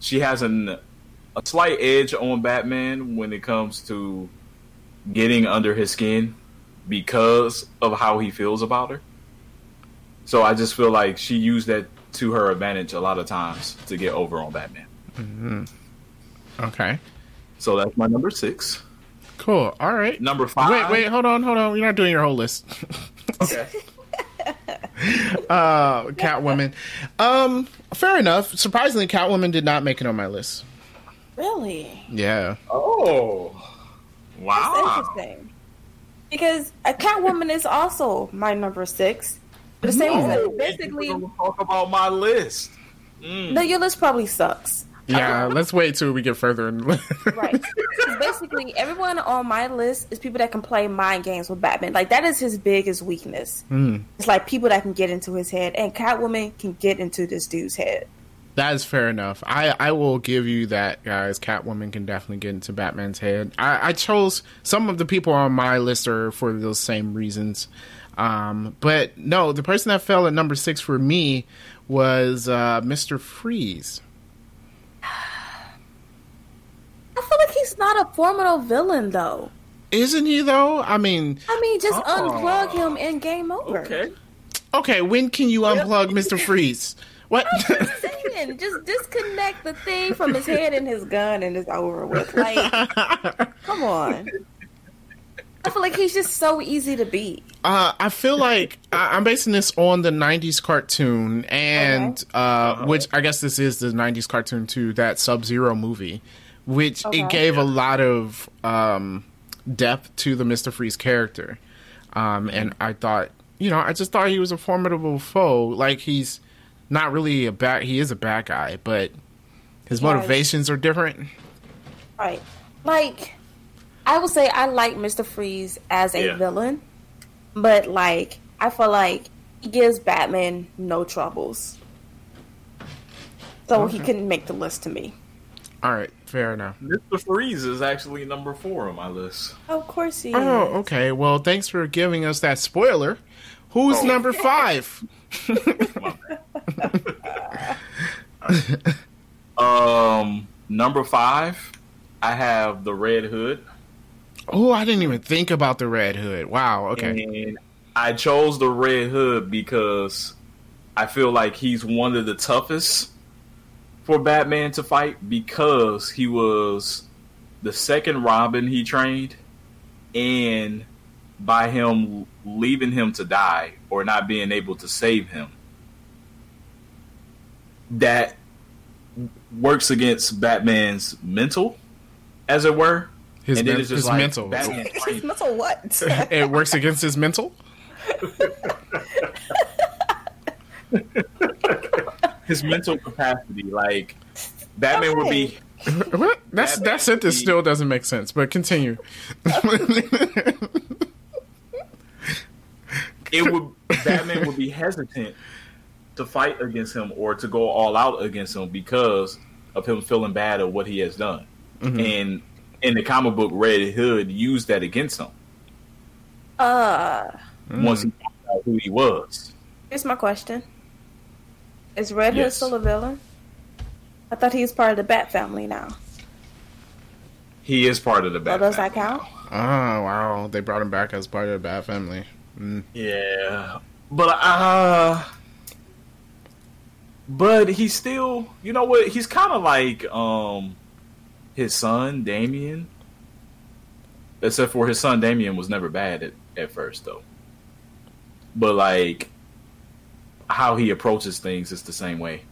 Speaker 3: she has an a slight edge on Batman when it comes to getting under his skin because of how he feels about her. So I just feel like she used that to her advantage a lot of times to get over on Batman.
Speaker 1: Okay.
Speaker 3: So that's my number six.
Speaker 1: Cool. All right.
Speaker 3: Number five.
Speaker 1: Wait, wait, hold on, hold on. You're not doing your whole list.
Speaker 3: Okay.
Speaker 1: uh, Catwoman. Um, fair enough. Surprisingly, Catwoman did not make it on my list.
Speaker 2: Really?
Speaker 1: Yeah.
Speaker 3: Oh.
Speaker 2: That's
Speaker 3: Wow.
Speaker 2: interesting. Because a Catwoman is also my number six. For the same reason. Basically,
Speaker 3: talk about my list. Mm.
Speaker 2: no, your list probably sucks.
Speaker 1: Yeah, let's wait till we get further in.
Speaker 2: Right. 'Cause basically, everyone on my list is people that can play mind games with Batman. Like that is his biggest weakness.
Speaker 1: Hmm.
Speaker 2: It's like people that can get into his head, and Catwoman can get into this dude's head.
Speaker 1: That is fair enough. I, I will give you that, guys. Catwoman can definitely get into Batman's head. I, I chose some of the people on my list are for those same reasons. Um, but no, the person that fell at number six for me was uh, Mr. Freeze.
Speaker 2: I feel like he's not a formidable villain, though.
Speaker 1: Isn't he, though? I mean,
Speaker 2: I mean, just
Speaker 3: Oh.
Speaker 2: unplug him and game over.
Speaker 3: Okay.
Speaker 1: okay, when can you unplug Mr. Freeze? What?
Speaker 2: Just Saying, just disconnect the thing from his head and his gun, and it's over with. Like, come on. I feel like he's just so easy to beat.
Speaker 1: Uh, I feel like I, I'm basing this on the '90s cartoon, and
Speaker 2: Okay.
Speaker 1: uh, which I guess this is the '90s cartoon too. That Sub Zero movie, which
Speaker 2: Okay.
Speaker 1: it gave a lot of um, depth to the Mister Freeze character, um, and I thought, you know, I just thought he was a formidable foe. Like he's not really a bad. He is a bad guy, but his motivations are different.
Speaker 2: Right. Like, I would say I like Mr. Freeze as a
Speaker 3: Yeah.
Speaker 2: villain, but like, I feel like he gives Batman no troubles. So he couldn't make the list to me.
Speaker 1: All right, fair enough.
Speaker 3: Mr. Freeze is actually number four on my list.
Speaker 2: Of course he is.
Speaker 1: Oh, okay. Well, thanks for giving us that spoiler. Who's
Speaker 3: Oh.
Speaker 1: number five?
Speaker 3: Um, number five, I have the Red Hood,
Speaker 1: Oh, I didn't even think about the Red Hood. Wow. Okay.
Speaker 3: and I chose the Red Hood because I feel like he's one of the toughest for Batman to fight because he was the second Robin he trained, and by him leaving him to die or not being able to save him, that works against Batman's mental, as it were.
Speaker 1: His,
Speaker 3: and
Speaker 1: men-
Speaker 3: it's just
Speaker 1: his
Speaker 3: like
Speaker 1: mental.
Speaker 3: Batman trained
Speaker 2: Mental what?
Speaker 1: it works against his mental.
Speaker 3: his mental capacity. Like Batman would be
Speaker 1: what? That's
Speaker 3: Batman
Speaker 1: that sentence
Speaker 3: be-
Speaker 1: still doesn't make sense. But continue.
Speaker 3: it would Batman would be hesitant to fight against him or to go all out against him because of him feeling bad at what he has done. Mm-hmm. And in the comic book, Red Hood used that against him
Speaker 2: Uh,
Speaker 3: once he found out who he was.
Speaker 2: here's my question: Is Red Hood
Speaker 3: Yes.
Speaker 2: still a villain? I thought he was part of the Bat family now.
Speaker 3: He is part of the
Speaker 2: So
Speaker 3: Bat.
Speaker 2: does that
Speaker 3: family
Speaker 2: count?
Speaker 3: now.
Speaker 1: oh wow, they brought him back as part of the Bat family. Mm.
Speaker 3: Yeah, but uh, but he's still, you know what? He's kind of like um, his son Damian, except for his son Damian was never bad at at first though. But like, how he approaches things is the same way,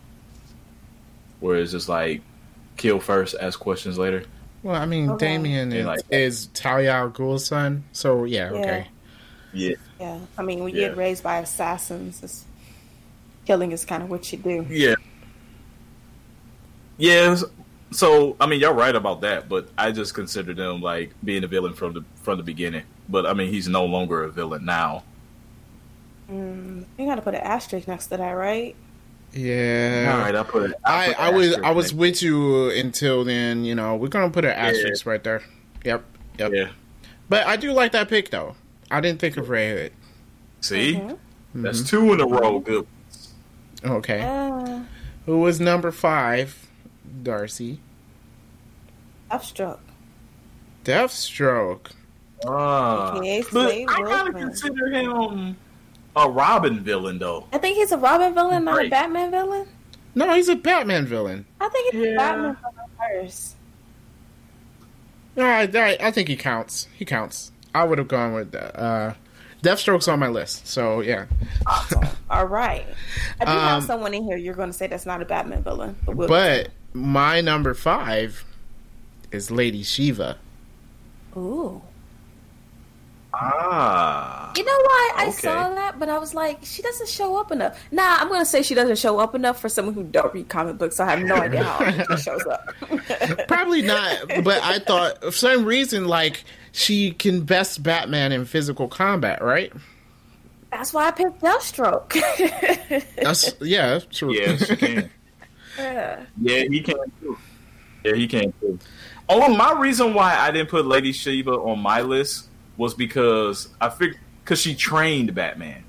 Speaker 3: where it's just like kill first, ask questions later.
Speaker 1: Well, I mean,
Speaker 2: Okay.
Speaker 3: Damian
Speaker 1: is,
Speaker 3: like-
Speaker 1: is Talia al Ghul's son, so yeah, okay.
Speaker 3: Yeah,
Speaker 2: Yeah, I mean, we
Speaker 3: Yeah.
Speaker 2: get raised by assassins. It's, killing is kind of what you do.
Speaker 3: Yeah. Yes. So I mean, y'all right about that, but I just consider them like being a villain from the from the beginning. But I mean, he's no longer a villain now.
Speaker 2: Mm, you got to put an asterisk next to that, right?
Speaker 1: Yeah.
Speaker 3: All right, I put.
Speaker 1: I, I was I was
Speaker 3: next-
Speaker 1: with you until then. You know, we're gonna put an asterisk right there. Yep, yep.
Speaker 3: Yeah.
Speaker 1: But I do like that pick though. I didn't think of Red Hood.
Speaker 3: See,
Speaker 2: Mhm.
Speaker 3: that's two in a row. Good.
Speaker 1: Okay,
Speaker 2: Yeah,
Speaker 1: who was number five? Darcy.
Speaker 2: Deathstroke.
Speaker 1: Deathstroke.
Speaker 3: Ah,
Speaker 2: Okay,
Speaker 3: but I kind of consider him a Robin villain, though.
Speaker 2: I think he's a Robin villain, not a Batman villain.
Speaker 1: No, he's a Batman villain.
Speaker 2: I think he's
Speaker 3: Yeah.
Speaker 2: a Batman villain first.
Speaker 1: All right, all right, I think he counts. He counts. I would have gone with uh, Deathstroke's on my list. So yeah, Awesome.
Speaker 2: All right. I do
Speaker 1: Um,
Speaker 2: have someone in here you're going to say that's not a Batman villain. But, we'll
Speaker 1: but my number five is Lady Shiva.
Speaker 2: Ooh.
Speaker 3: Ah,
Speaker 2: You know why I
Speaker 3: Okay.
Speaker 2: saw that, but I was like, she doesn't show up enough. Nah, I'm gonna say she doesn't show up enough for someone who don't read comic books. So I have no idea how she shows up.
Speaker 1: Probably not, but I thought for some reason like she can best Batman in physical combat, right?
Speaker 2: That's why I picked Deathstroke.
Speaker 1: That's yeah, that's true.
Speaker 3: yeah, she can.
Speaker 2: Yeah.
Speaker 3: Yeah, he can too. Yeah, he can too. Oh, my reason why I didn't put Lady Shiva on my list was because I figured because she trained Batman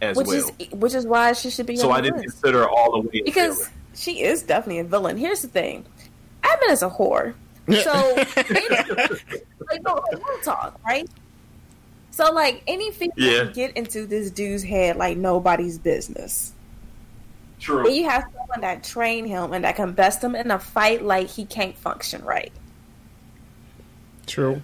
Speaker 3: as
Speaker 2: Which
Speaker 3: well,
Speaker 2: is which is why she should be
Speaker 3: so I didn't
Speaker 2: list.
Speaker 3: consider her all the way
Speaker 2: because she is definitely a villain. Here's the thing, Batman is a whore. So, like, no, real talk, right? So, like, any female
Speaker 3: Yeah.
Speaker 2: get into this dude's head like nobody's business.
Speaker 3: True.
Speaker 2: Then you have someone that train him and that can best him in a fight like he can't function right.
Speaker 1: True.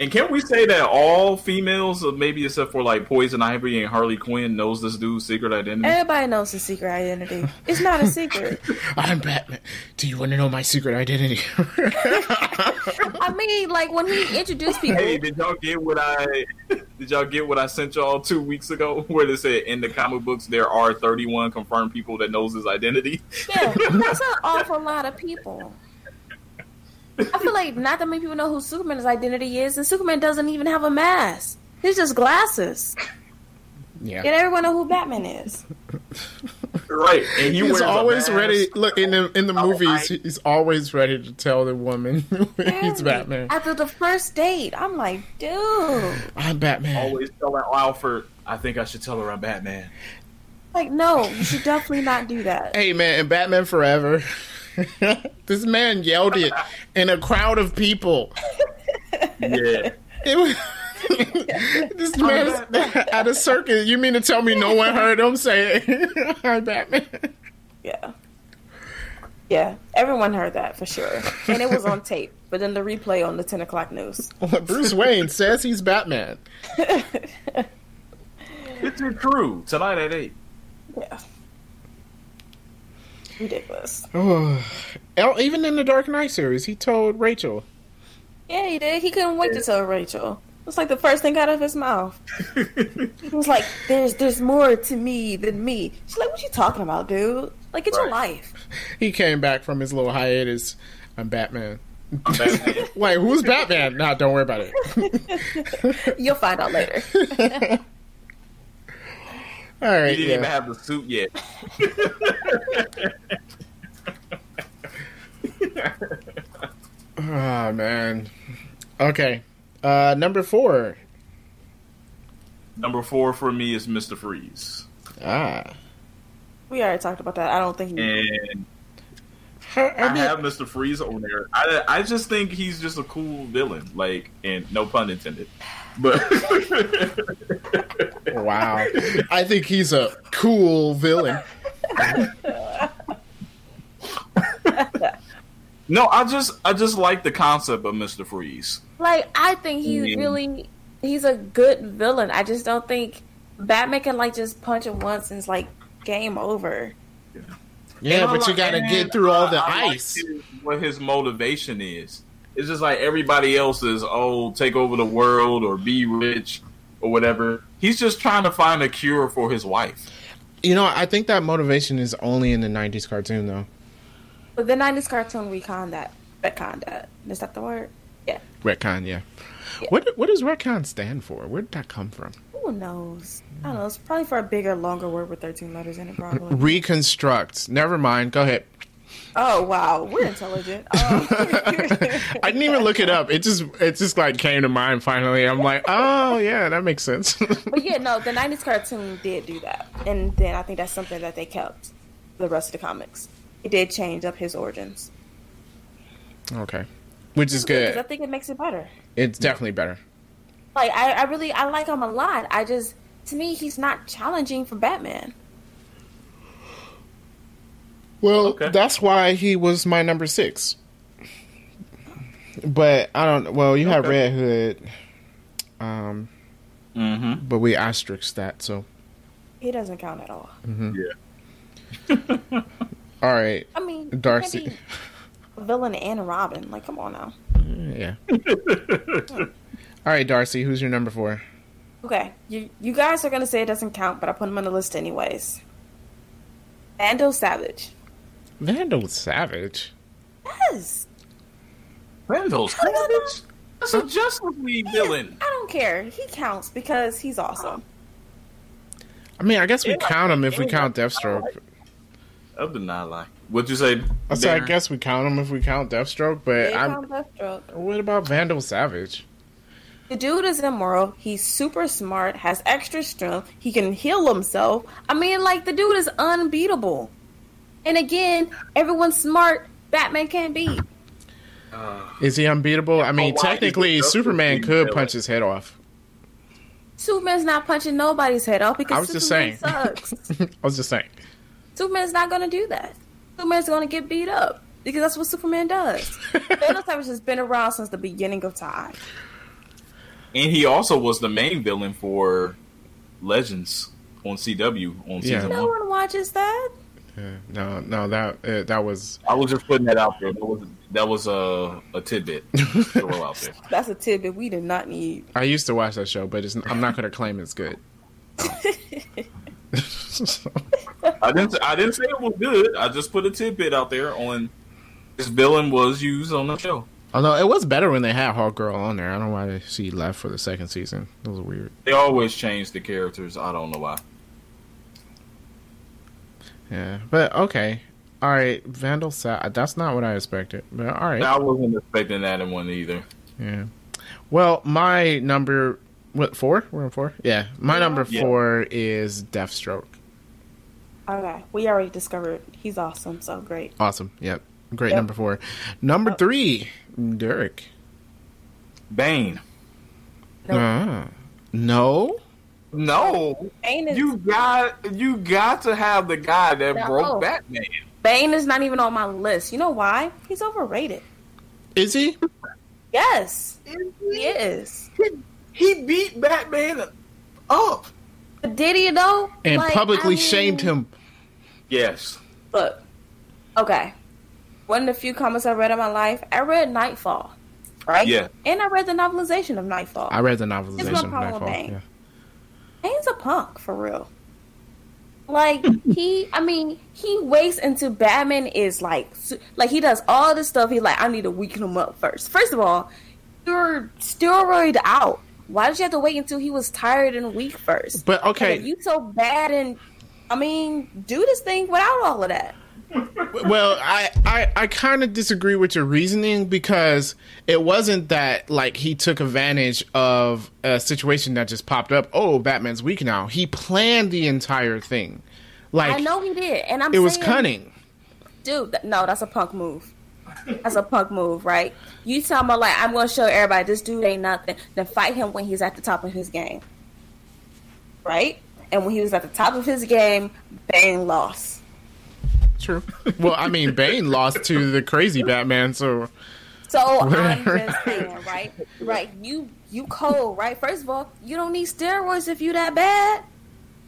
Speaker 3: And can we say that all females, uh, maybe except for like Poison Ivy and Harley Quinn, knows this dude's secret identity?
Speaker 2: Everybody knows his secret identity. It's not a secret.
Speaker 1: I'm Batman. Do you want to know my secret identity?
Speaker 2: I mean, like when he introduced people,
Speaker 3: Hey, did y'all get what I did y'all get what I sent y'all two weeks ago? Where they said in the comic books there are 31 confirmed people that knows his identity.
Speaker 2: yeah, that's an awful lot of people. I feel like not that many people know who Superman's identity is, and Superman doesn't even have a mask. He's just glasses.
Speaker 1: yeah.
Speaker 2: And everyone know who Batman is.
Speaker 3: Right, and he
Speaker 1: He's always ready. Look in the in the
Speaker 3: Oh,
Speaker 1: movies,
Speaker 3: I-
Speaker 1: he's always ready to tell the woman he's Batman.
Speaker 2: After the first date, I'm like, dude.
Speaker 1: I'm Batman.
Speaker 3: Always telling Alfred, I think I should tell her I'm Batman.
Speaker 2: Like, no, you should definitely not do that.
Speaker 1: Hey man, in Batman Forever, this man yelled it in a crowd of people.
Speaker 3: Yeah.
Speaker 1: It was, this man at a circus. You mean to tell me no one heard him say it? Batman.
Speaker 2: Yeah. Yeah, everyone heard that for sure. And it was on tape, but then the replay on the 10 o'clock news.
Speaker 1: Bruce Wayne says he's Batman.
Speaker 3: It's true. Tonight at 8.
Speaker 2: Yeah. Ridiculous.
Speaker 1: Oh, even in the Dark Knight series, he told Rachel.
Speaker 2: Yeah, he did. He couldn't wait to tell Rachel. It's like the first thing out of his mouth. He was like, "There's, there's more to me than me." She's like, "What you talking about, dude? Like, get your life."
Speaker 1: He came back from his little hiatus. I'm Batman.
Speaker 3: I'm Batman.
Speaker 1: Wait, who's Batman? Nah, don't worry about it.
Speaker 2: You'll find out later.
Speaker 1: All right,
Speaker 3: He didn't
Speaker 1: yeah.
Speaker 3: even have the suit yet.
Speaker 1: Oh man. Okay. Uh number four.
Speaker 3: Number four for me is Mr. Freeze.
Speaker 1: Ah.
Speaker 2: We already talked about that. I don't think. He,
Speaker 3: And
Speaker 1: I,
Speaker 3: I
Speaker 1: mean,
Speaker 3: have Mr. Freeze on there. I, I just think he's just a cool villain. Like, and no pun intended. But
Speaker 1: wow. I think he's a cool villain.
Speaker 3: no, I just I just like the concept of Mr. Freeze.
Speaker 2: like, I think he's
Speaker 3: Yeah.
Speaker 2: really he's a good villain. I just don't think Batman can like just punch him once and it's like game over.
Speaker 1: Yeah,
Speaker 3: And
Speaker 1: but
Speaker 3: I'm
Speaker 1: you gotta get through all the
Speaker 3: I- I like
Speaker 1: ice.
Speaker 3: his- what his motivation is. It's just like everybody else is, oh, take over the world or be rich or whatever. He's just trying to find a cure for his wife.
Speaker 1: You know, I think that motivation is only in the '90s cartoon, though.
Speaker 2: But the '90s cartoon recon that retcon that is that the word? Yeah.
Speaker 1: Retcon, yeah.
Speaker 2: Yeah.
Speaker 1: What What does retcon stand for? Where did that come from?
Speaker 2: Who knows? I don't know. It's probably for a bigger, longer word with 13 letters in it, probably.
Speaker 1: Reconstruct. Never mind. Go ahead.
Speaker 2: Oh, wow. We're intelligent. Um,
Speaker 1: I didn't even look it up. It just it just like came to mind finally. I'm like, oh yeah, that makes sense.
Speaker 2: but yeah, no, the 90s cartoon did do that. And then I think that's something that they kept the rest of the comics. It did change up his origins.
Speaker 1: okay, which is
Speaker 2: good. I think it makes it better.
Speaker 1: It's definitely better.
Speaker 2: Like, I, I really, I like him a lot. I just, to me, he's not challenging for Batman.
Speaker 1: Well,
Speaker 3: Okay.
Speaker 1: that's why he was my number six. But I don't. Well, you have
Speaker 3: Okay.
Speaker 1: Red Hood, um,
Speaker 3: Mm-hmm.
Speaker 1: but we asterisked that. So,
Speaker 2: He doesn't count at all.
Speaker 3: Yeah.
Speaker 1: all right,
Speaker 2: I mean,
Speaker 1: Darcy.
Speaker 2: villain and Robin. Like, come on now.
Speaker 1: Yeah. all right, Darcy. Who's your number four?
Speaker 2: Okay, you you guys are gonna say it doesn't count, but I put him on the list anyways. Ando Savage.
Speaker 1: Vandal Savage.
Speaker 2: Yes.
Speaker 3: Randall's Savage? That's a Justice League villain.
Speaker 2: I don't care. He counts because he's awesome.
Speaker 1: I mean, I guess we
Speaker 3: Yeah.
Speaker 1: count him if we count Deathstroke.
Speaker 3: I did not lie. What'd you say?
Speaker 1: I said, I guess we count him if we count Deathstroke, but
Speaker 2: They
Speaker 1: I'm.
Speaker 2: Deathstroke.
Speaker 1: What about Vandal Savage?
Speaker 2: The dude is immoral. He's super smart. Has extra strength. He can heal himself. I mean, like the dude is unbeatable. And again, everyone's smart. Batman can't beat.
Speaker 1: Uh, Is he unbeatable? I mean,
Speaker 3: Oh,
Speaker 1: technically, Superman could
Speaker 3: League
Speaker 1: punch his head off.
Speaker 2: Superman's not punching nobody's head off because
Speaker 1: I was just
Speaker 2: Superman
Speaker 1: saying.
Speaker 2: sucks.
Speaker 1: I was just saying.
Speaker 2: Superman's not going to do that. Superman's going to get beat up because that's what Superman does. Thanos has just been around since the beginning of time.
Speaker 3: And he also was the main villain for Legends on CW on
Speaker 1: Yeah.
Speaker 3: season
Speaker 2: No
Speaker 3: one.
Speaker 2: one watches that.
Speaker 1: Yeah, no, no, that uh, that was
Speaker 3: I was just putting that out there. That was that was a a tidbit throw out there.
Speaker 2: That's a tidbit we did not need.
Speaker 1: I used to watch that show, but it's, I'm not going to claim it's good.
Speaker 3: I didn't I didn't say it was good. I just put a tidbit out there on this villain was used on the show.
Speaker 1: Although it was better when they had Hawk Girl on there. I don't know why she left for the second season. It was weird.
Speaker 3: They always change the characters. I don't know why.
Speaker 1: Yeah, but okay. All right, Vandal Sa That's not what I expected. But all right.
Speaker 3: I wasn't expecting that in one either.
Speaker 1: Yeah. Well, my number what four? We're on four. Yeah, my number
Speaker 3: Yeah.
Speaker 1: four is Deathstroke.
Speaker 2: Okay, we already discovered he's awesome. So great.
Speaker 1: Awesome. Yep. Great
Speaker 2: Yep.
Speaker 1: number four. Number three, Derek.
Speaker 3: Bane.
Speaker 2: Nope.
Speaker 1: Ah. no.
Speaker 3: No,
Speaker 2: Bane is
Speaker 3: you got you got to have the guy that
Speaker 2: No.
Speaker 3: broke Batman.
Speaker 2: Bane is not even on my list. You know why? He's overrated.
Speaker 1: Is he?
Speaker 2: Yes, he is.
Speaker 3: He beat Batman up.
Speaker 2: But did he though?
Speaker 1: And
Speaker 2: Like,
Speaker 1: publicly
Speaker 2: I mean,
Speaker 1: shamed him.
Speaker 3: Yes.
Speaker 2: Look, okay. One of the few comics I read in my life, I read Nightfall, right?
Speaker 3: Yeah.
Speaker 2: And I read the novelization of Nightfall.
Speaker 1: I read the
Speaker 2: Here's
Speaker 1: novelization
Speaker 2: my
Speaker 1: of
Speaker 2: problem with
Speaker 1: Nightfall.
Speaker 2: Bane.
Speaker 1: Yeah.
Speaker 2: Bane's a punk for real. Like he, I mean, he waits until Batman is like, like he does all this stuff. He's like, I need to weaken him up first. First of all, you're steroid out. Why did you have to wait until he was tired and weak first?
Speaker 1: But okay,
Speaker 2: you so bad and, I mean, do this thing without all of that.
Speaker 1: Well, I I, I kind of disagree with your reasoning because it wasn't that like he took advantage of a situation that just popped up. Oh, Batman's weak now. He planned the entire thing. Like
Speaker 2: I know he did, and I'm
Speaker 1: it was cunning.
Speaker 2: dude. No, that's a punk move. That's a punk move, right? You tell me like I'm gonna show everybody this dude ain't nothing. Then fight him when he's at the top of his game, right? And when he was at the top of his game, Bane lost.
Speaker 1: True. Well, I mean, Bane lost to the crazy Batman, so
Speaker 2: So I'm just saying, right? Right? You you cold, right? First of all, you don't need steroids if you that bad,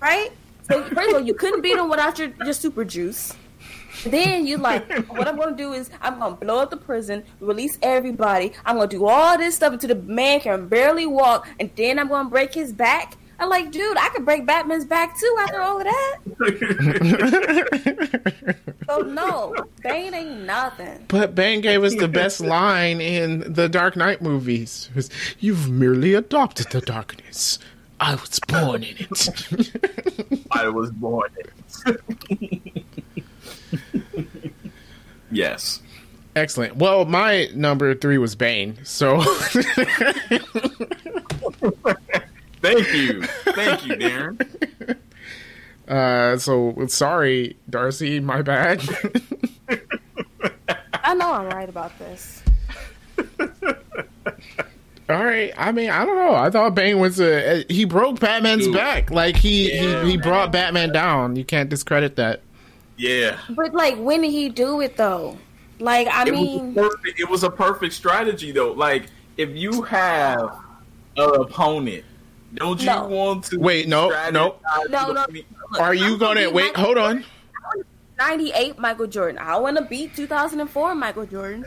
Speaker 2: right? So first of all, you couldn't beat him without your, your super juice. Then you like, what I'm gonna do is I'm gonna blow up the prison, release everybody. I'm gonna do all this stuff until the man can barely walk, and then I'm gonna break his back. I'm like, dude, I could break Batman's back too after all of that. So no, Bane ain't nothing.
Speaker 1: But Bane gave us the best line in the Dark Knight movies. Was, You've merely adopted the darkness. I was born in it.
Speaker 3: I was born. In it. yes.
Speaker 1: Excellent. Well, my number three was Bane. So
Speaker 3: Thank you. Thank you, Darren.
Speaker 1: uh so sorry, Darcy, my bad.
Speaker 2: I know I'm right about this.
Speaker 1: All right. I mean, I don't know. I thought Bane was a he broke Batman's
Speaker 3: Dude.
Speaker 1: back. Like he
Speaker 3: Yeah,
Speaker 1: he, he brought Batman down. You can't discredit that.
Speaker 3: Yeah.
Speaker 2: But like, when did he do it though? Like, I
Speaker 3: It
Speaker 2: mean,
Speaker 3: was, perfect, it was a perfect strategy, though. Like, if you have an opponent, don't you
Speaker 2: No.
Speaker 3: want to
Speaker 1: Wait, no, no.
Speaker 2: No, no. look,
Speaker 1: Are you
Speaker 2: I'm
Speaker 1: gonna wait?
Speaker 2: Michael
Speaker 1: Hold on.
Speaker 2: 98 Michael Jordan. I want to beat 2004 Michael Jordan.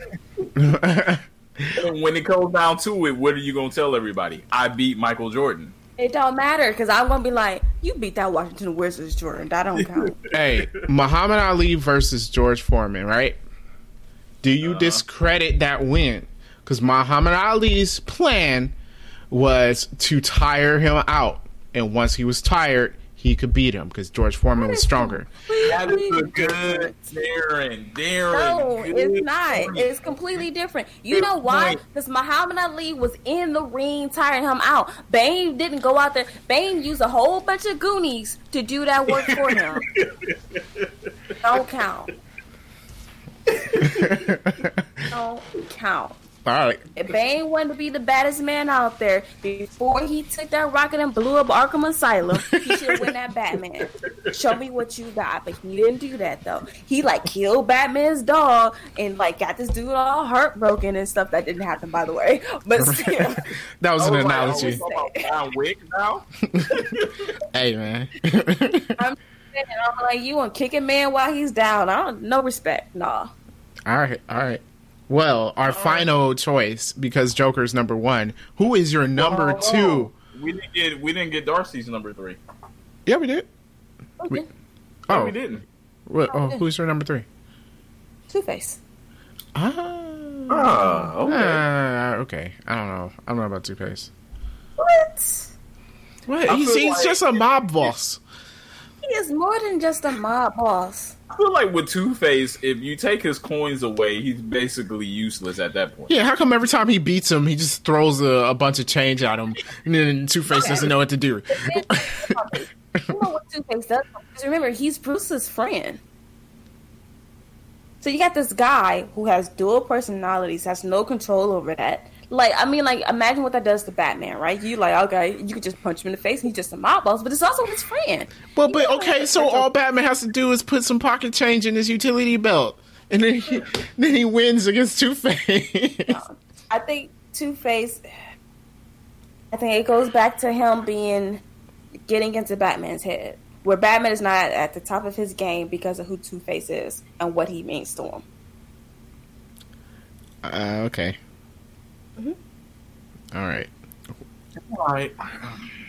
Speaker 3: When it comes down to it, what are you gonna tell everybody? I beat Michael Jordan.
Speaker 2: It don't matter because I'm gonna be like, you beat that Washington Wizards Jordan. That don't count.
Speaker 1: hey, Muhammad Ali versus George Foreman, right? Do you
Speaker 3: Uh-huh.
Speaker 1: discredit that win? Because Muhammad Ali's plan was to tire him out, and once he was tired, he could beat him because George Foreman was stronger.
Speaker 3: That is a good Darren. Darren.
Speaker 2: No,
Speaker 3: good
Speaker 2: it's not.
Speaker 3: point.
Speaker 2: It's completely different. You
Speaker 3: Good
Speaker 2: know why? Because Muhammad Ali was in the ring tiring him out. Bane didn't go out there. Bane used a whole bunch of goonies to do that work for him. don't count. Don't count.
Speaker 1: All right.
Speaker 2: If Bane wanted to be the baddest man out there before he took that rocket and blew up Arkham Asylum, he should win that Batman. Show me what you got, but he didn't do that though. He like killed Batman's dog and like got this dude all heartbroken and stuff. That didn't happen, by the way. But still,
Speaker 1: That was
Speaker 3: I
Speaker 1: an analogy.
Speaker 3: oh, we talking about John Wick now?
Speaker 1: Hey man.
Speaker 2: I'm, I'm like you want kick a man while he's down. I don't no respect, nah.
Speaker 1: all right. All right. Well, our final choice because Joker's number one. Who is your number
Speaker 3: Oh,
Speaker 1: two?
Speaker 3: We didn't get we didn't get Darcy's number three.
Speaker 1: Yeah, we did.
Speaker 2: Okay.
Speaker 3: No,
Speaker 1: Oh,
Speaker 3: we didn't.
Speaker 1: what, oh, who's your number three?
Speaker 2: Two Face.
Speaker 1: Ah.
Speaker 3: Ah, okay.
Speaker 1: Ah, okay. I don't know. I don't know about Two Face.
Speaker 2: What?
Speaker 1: What?
Speaker 3: I
Speaker 1: He's, he's
Speaker 3: like-
Speaker 1: just a mob boss.
Speaker 2: He is more than just a mob boss.
Speaker 3: I feel like with Two Face, if you take his coins away, he's basically useless at that point.
Speaker 1: Yeah, how come every time he beats him, he just throws a, a bunch of change at him, and then Two Face doesn't know what to do?
Speaker 2: you know what Two Face does? Because remember, he's Bruce's friend. So you got this guy who has dual personalities, has no control over that. Like, I mean, like, imagine what that does to Batman, right? You like, okay, you could just punch him in the face, and he's just a mob boss, but it's also his friend.
Speaker 1: Well, but okay, so all Batman has to do is put some pocket change in his utility belt, and then he, then he wins against Two Face.
Speaker 2: I think Two Face. I think it goes back to him being getting into Batman's head, where Batman is not at the top of his game because of who Two Face is and what he means to him.
Speaker 1: uh, okay.
Speaker 2: Mhm.
Speaker 1: All right.
Speaker 3: All right.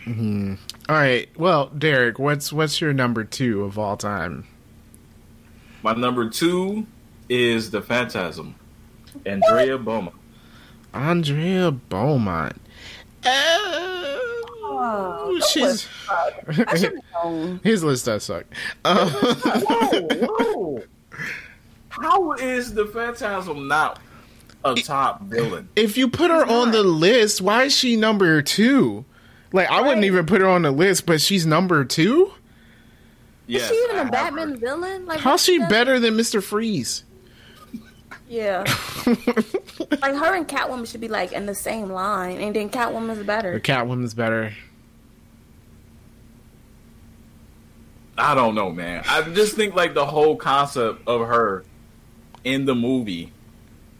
Speaker 1: hmm All right. Well, Derek, what's what's your number two of all time?
Speaker 3: My number two is the Phantasm, Andrea Boma.
Speaker 1: Andrea Beaumont. Oh,
Speaker 2: Oh,
Speaker 1: she's
Speaker 2: I should have known.
Speaker 1: his list does suck. Uh,
Speaker 3: whoa. How is the Phantasm not a top villain?
Speaker 1: if you put her on the list, why is she number two? Like I wouldn't even put her on the list, but she's number two.
Speaker 3: Yes,
Speaker 2: is she even
Speaker 3: I
Speaker 2: a
Speaker 3: have
Speaker 2: Batman
Speaker 3: her.
Speaker 2: villain? Like,
Speaker 1: How's she
Speaker 2: does-
Speaker 1: better than Mister Freeze?
Speaker 2: Yeah, like her and Catwoman should be like in the same line, and then Catwoman's better.
Speaker 1: The
Speaker 2: better.
Speaker 1: Catwoman's better.
Speaker 3: I don't know, man. I just think like the whole concept of her in the movie,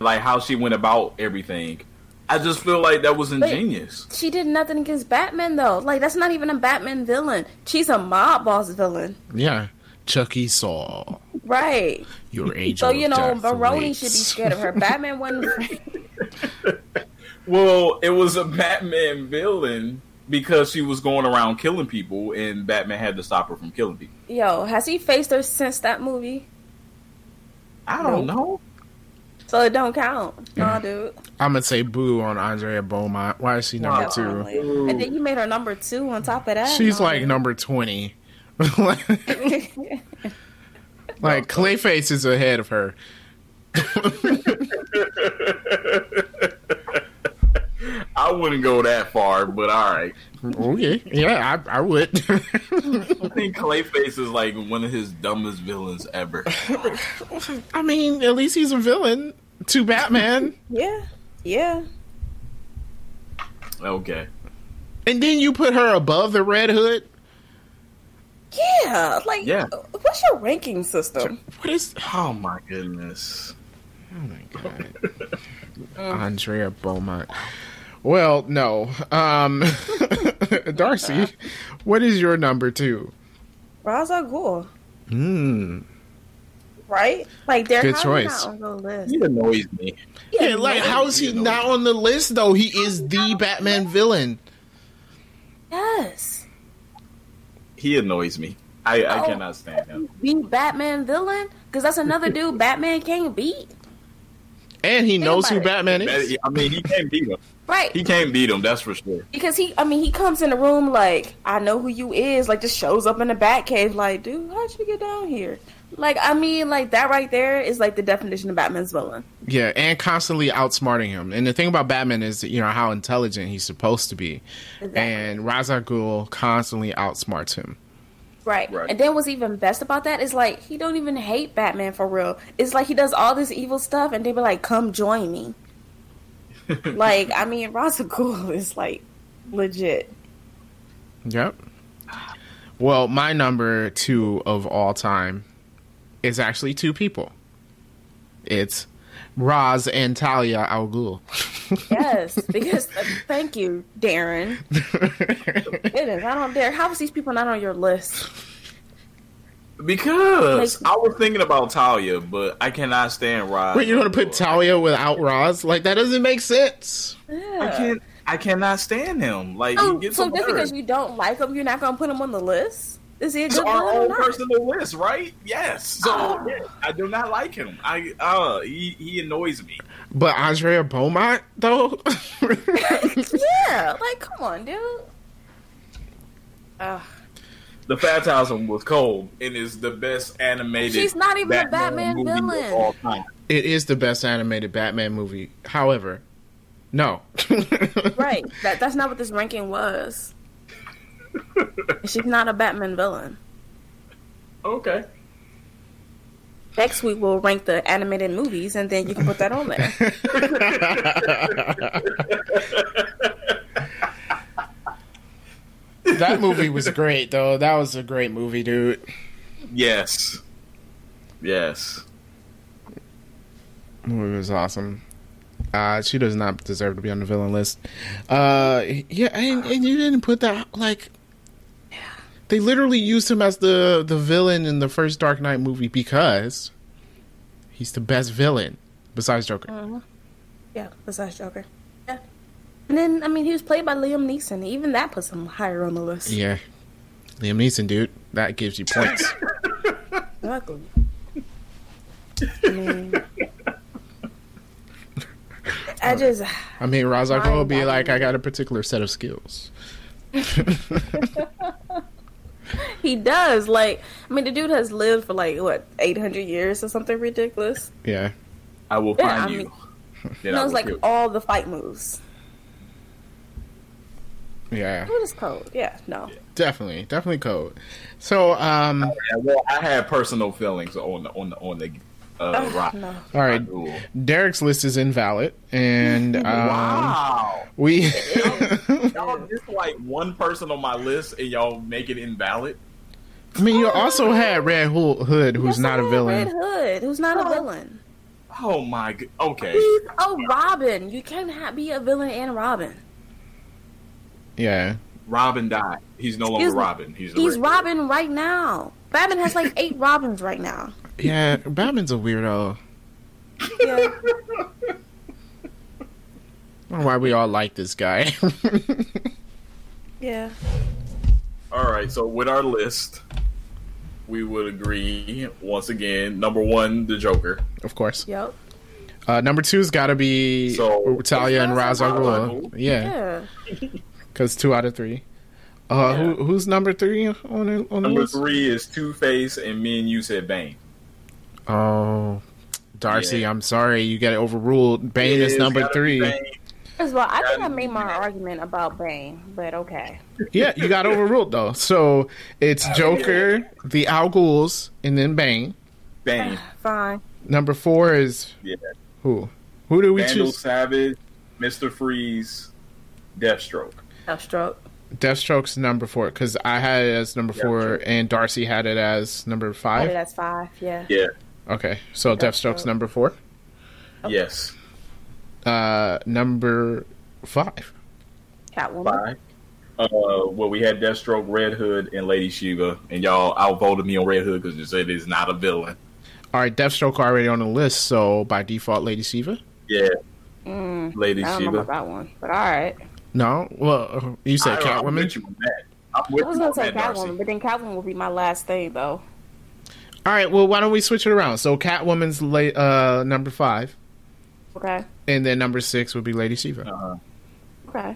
Speaker 3: like how she went about everything. I just feel like that was ingenious.
Speaker 2: She did nothing against Batman though. Like that's not even a Batman villain. She's a mob boss villain,
Speaker 1: Yeah, Chuckie Sol.
Speaker 2: right?
Speaker 1: Your age.
Speaker 2: So you know,
Speaker 1: death
Speaker 2: Baroni should be scared of her. Batman wasn't.
Speaker 3: Well, it was a Batman villain because she was going around killing people, and Batman had to stop her from killing people.
Speaker 2: Yo, has he faced her since that movie?
Speaker 3: I don't know.
Speaker 2: So it don't count. Nah, dude.
Speaker 1: I'm gonna say boo on Andrea Beaumont. Why is she number two?
Speaker 2: And then you made her number two on top of that.
Speaker 1: She's
Speaker 2: Nah,
Speaker 1: like
Speaker 2: dude.
Speaker 1: number twenty. like like Clayface is ahead of her.
Speaker 3: I wouldn't go that far, but all right.
Speaker 1: Oh, okay, yeah, I, I would.
Speaker 3: I think Clayface is like one of his dumbest villains ever.
Speaker 1: I mean, at least he's a villain to Batman.
Speaker 2: yeah, yeah.
Speaker 3: Okay.
Speaker 1: And then you put her above the Red Hood.
Speaker 2: Yeah, like,
Speaker 3: Yeah.
Speaker 2: what's your ranking system?
Speaker 1: What is?
Speaker 3: Oh my goodness.
Speaker 1: Oh my god, Andrea Beaumont. Well, no, um, Darcy. What is your number two?
Speaker 2: Ra's al Ghul,
Speaker 1: Hmm.
Speaker 2: right? Like, they're
Speaker 1: Good choice.
Speaker 2: Not on the list.
Speaker 3: He annoys me.
Speaker 1: Yeah, like how is he
Speaker 3: You know.
Speaker 1: not on the list though? He is the Batman villain.
Speaker 2: Yes,
Speaker 3: He annoys me. I, I
Speaker 2: Oh.
Speaker 3: cannot stand him.
Speaker 2: be Batman villain because that's another dude Batman can't beat.
Speaker 1: And he knows who
Speaker 2: it.
Speaker 1: Batman is.
Speaker 3: I mean, he can't beat him.
Speaker 2: Right.
Speaker 3: He can't beat him. That's for sure.
Speaker 2: Because he, I mean, he comes in the room like, I know who you is, like, just shows up in the Batcave, like, dude, how'd you get down here? Like, I mean, like, that right there is like the definition of Batman's villain.
Speaker 1: Yeah, and constantly outsmarting him. And the thing about Batman is, you know, how intelligent he's supposed to be.
Speaker 2: Exactly.
Speaker 1: And Ra's al Ghul constantly outsmarts him.
Speaker 2: Right.
Speaker 3: Right.
Speaker 2: And then what's even best about that is, like, he don't even hate Batman for real. It's like he does all this evil stuff, and they be like, come join me. like, I mean, Ra's is like legit.
Speaker 1: Yep. Well, my number two of all time is actually two people. It's Ra's and Talia Al Ghul.
Speaker 2: Yes, because uh, thank you, Darren. It is. I don't dare. How is these people not on your list?
Speaker 3: Because
Speaker 2: Like-
Speaker 3: I was thinking about Talia, but I cannot stand Ra's.
Speaker 1: Wait, you're gonna put Talia without Ra's? Like that doesn't make sense.
Speaker 3: I can't. I cannot stand him. Like
Speaker 2: So,
Speaker 3: he gets
Speaker 2: so
Speaker 3: so
Speaker 2: just because you don't like him, you're not gonna put him on the list? Is he a
Speaker 3: It's
Speaker 2: good
Speaker 3: our
Speaker 2: villain or
Speaker 3: own
Speaker 2: not?
Speaker 3: personal list, right? Yes. So
Speaker 2: Oh.
Speaker 3: yeah, I do not like him. I uh he, he annoys me.
Speaker 1: But Andrea Beaumont, though,
Speaker 2: Yeah, like come on, dude. Ugh.
Speaker 3: The Phantasm was cold and is the best animated.
Speaker 2: She's not even a Batman
Speaker 3: movie
Speaker 2: villain.
Speaker 3: all time.
Speaker 1: it is the best animated Batman movie. However, no.
Speaker 2: Right. That that's not what this ranking was. She's not a Batman villain.
Speaker 3: Okay.
Speaker 2: Next week we'll rank the animated movies, and then you can put that on there.
Speaker 1: that movie was great, though. That was a great movie, dude.
Speaker 3: Yes. Yes.
Speaker 1: movie was awesome. Uh, she does not deserve to be on the villain list. Uh, yeah, and, and you didn't put that like. They literally used him as the the villain in the first Dark Knight movie because he's the best villain besides Joker.
Speaker 2: Mhm. Yeah, besides Joker. Yeah. And then I mean he was played by Liam Neeson. Even that puts him higher on the list.
Speaker 1: Yeah, Liam Neeson, dude, that gives you points.
Speaker 2: Exactly. I mean, I just
Speaker 1: I mean, Ra's al Ghul
Speaker 2: be
Speaker 1: like, I got a particular set of skills.
Speaker 2: he does like. I mean, the dude has lived for like what eight hundred years or something ridiculous.
Speaker 1: Yeah,
Speaker 3: I will
Speaker 2: Yeah,
Speaker 3: find
Speaker 2: I
Speaker 3: you.
Speaker 2: mean- He knows like
Speaker 3: you.
Speaker 2: all the fight moves.
Speaker 1: yeah,
Speaker 2: What is code? Yeah, no.
Speaker 1: definitely, definitely code. So, um,
Speaker 3: Yeah, well, I had personal feelings on the on the on the uh, rock.
Speaker 2: no.
Speaker 1: all right,
Speaker 3: Cool.
Speaker 1: Derek's list is invalid, and um,
Speaker 3: Wow.
Speaker 1: we.
Speaker 3: Y'all just like one person on my list and y'all make it invalid.
Speaker 1: I mean, you also had Red Hood, who's
Speaker 2: Yes,
Speaker 1: not
Speaker 2: I
Speaker 1: a
Speaker 2: had
Speaker 1: villain.
Speaker 2: Red Hood, who's not a villain.
Speaker 3: Oh my god. Okay.
Speaker 2: He's a Robin. You can't ha- be a villain and Robin.
Speaker 1: Yeah,
Speaker 3: Robin died. He's no longer
Speaker 2: Excuse.
Speaker 3: Robin. He's,
Speaker 2: He's
Speaker 3: Red
Speaker 2: Robin right now. Batman has like eight Robins right now.
Speaker 1: Yeah. Batman's a weirdo.
Speaker 2: Yeah.
Speaker 1: I don't know why we all like this guy.
Speaker 2: Yeah.
Speaker 3: All right. So with our list, we would agree once again. Number one, the Joker.
Speaker 1: of course.
Speaker 2: Yep.
Speaker 1: Uh, number two's got to be
Speaker 3: So-
Speaker 1: Talia and Ra's al Ghul.
Speaker 3: Ghul.
Speaker 1: Yeah,
Speaker 2: Yeah.
Speaker 1: because two out of three. Uh,
Speaker 3: Yeah.
Speaker 1: who, who's number three on the, on the
Speaker 3: Number
Speaker 1: list?
Speaker 3: three is Two Face, and me and you said Bane.
Speaker 1: Oh, Darcy,
Speaker 3: Yeah.
Speaker 1: I'm sorry, you get overruled. Bane is
Speaker 3: It's
Speaker 1: number
Speaker 3: gotta
Speaker 1: three.
Speaker 3: Bane.
Speaker 2: First of all, I think I made my argument about Bane, but okay.
Speaker 1: Yeah, you got overruled though. So it's
Speaker 3: Oh,
Speaker 1: Joker, the Al Ghul's, and then Bane.
Speaker 3: Bane.
Speaker 2: Fine.
Speaker 1: Number four is
Speaker 3: Yeah.
Speaker 1: who? Who do we
Speaker 3: Vandal
Speaker 1: choose?
Speaker 3: Savage, Mister Freeze, Deathstroke.
Speaker 2: Deathstroke.
Speaker 1: Deathstroke's number four because I had it as number four, and Darcy had it as number
Speaker 2: Oh,
Speaker 1: five.
Speaker 2: that's five. Yeah.
Speaker 3: Yeah.
Speaker 1: Okay, so Deathstroke's
Speaker 2: Deathstroke.
Speaker 1: number four.
Speaker 3: Yes.
Speaker 1: Uh, number five.
Speaker 2: Catwoman.
Speaker 3: Five. Uh, well, we had Deathstroke, Red Hood, and Lady Shiva, and y'all outvoted me on Red Hood because you said it's not a villain.
Speaker 1: All right, Deathstroke already on the list, so by default, Lady Shiva.
Speaker 3: Yeah,
Speaker 2: Mm,
Speaker 3: Lady
Speaker 2: I don't know
Speaker 3: Shiva.
Speaker 2: about that one, but all right.
Speaker 1: No, well, you said
Speaker 3: I- I'm
Speaker 1: Catwoman.
Speaker 3: with you on that. I'm with
Speaker 2: I was gonna say
Speaker 3: that, Darcy.
Speaker 2: Catwoman, but then Catwoman will be my last thing, though.
Speaker 1: All right, well, why don't we switch it around? So Catwoman's late, uh, number five,
Speaker 2: Okay.
Speaker 1: and then number six would be Lady Shiva.
Speaker 3: Uh-huh.
Speaker 2: Okay.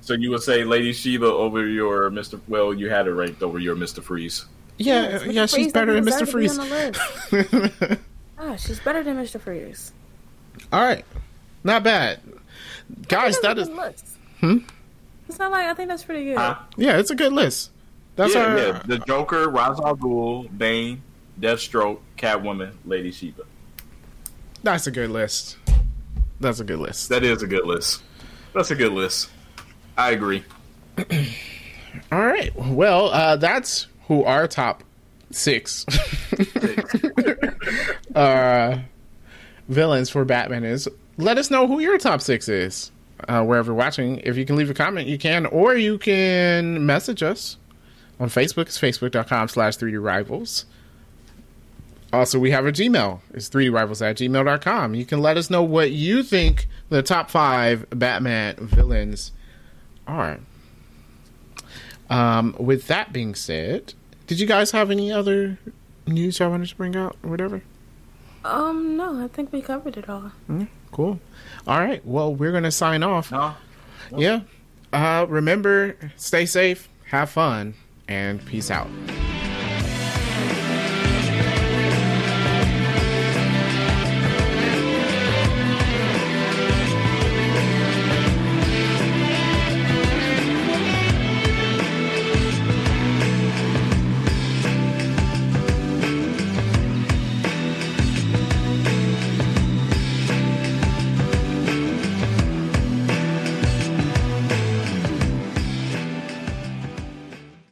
Speaker 3: So you would say Lady Shiva over your Mister? Well, you had it ranked over your Mister Freeze.
Speaker 1: Yeah,
Speaker 2: Mr.
Speaker 1: yeah, she's better than Mr.
Speaker 2: deserve to be
Speaker 1: Freeze.
Speaker 2: on. Ah, she's better than Mr. Freeze.
Speaker 1: All right, not bad, guys.
Speaker 2: I think
Speaker 1: That
Speaker 2: that's
Speaker 1: is
Speaker 2: a good list.
Speaker 1: Hmm?
Speaker 2: It's not like I think that's pretty good.
Speaker 3: Huh?
Speaker 1: yeah, it's a good list. That's
Speaker 3: yeah,
Speaker 1: our
Speaker 3: yeah. The Joker, Ra's al Ghul, Bane, Deathstroke, Catwoman, Lady Shiva.
Speaker 1: that's a good list. That's a good list.
Speaker 3: That is a good list. That's a good list. I agree.
Speaker 1: All right. Well, uh, that's who our top six uh, villains for Batman is. Let us know who your top six is. Uh, wherever you're watching, if you can leave a comment, you can, or you can message us on Facebook. It's facebook.com slash 3D Rivals. Also, we have a Gmail. It's 3drivals at gmail.com. You can let us know what you think the top five Batman villains are. Um, with that being said, did you guys have any other news y'all wanted to bring out or whatever?
Speaker 2: Um, no, I think we covered it all.
Speaker 1: Mm, cool. All right. Well, we're going to sign off.
Speaker 3: No?
Speaker 1: Yeah. Uh, remember, stay safe, have fun, and peace out.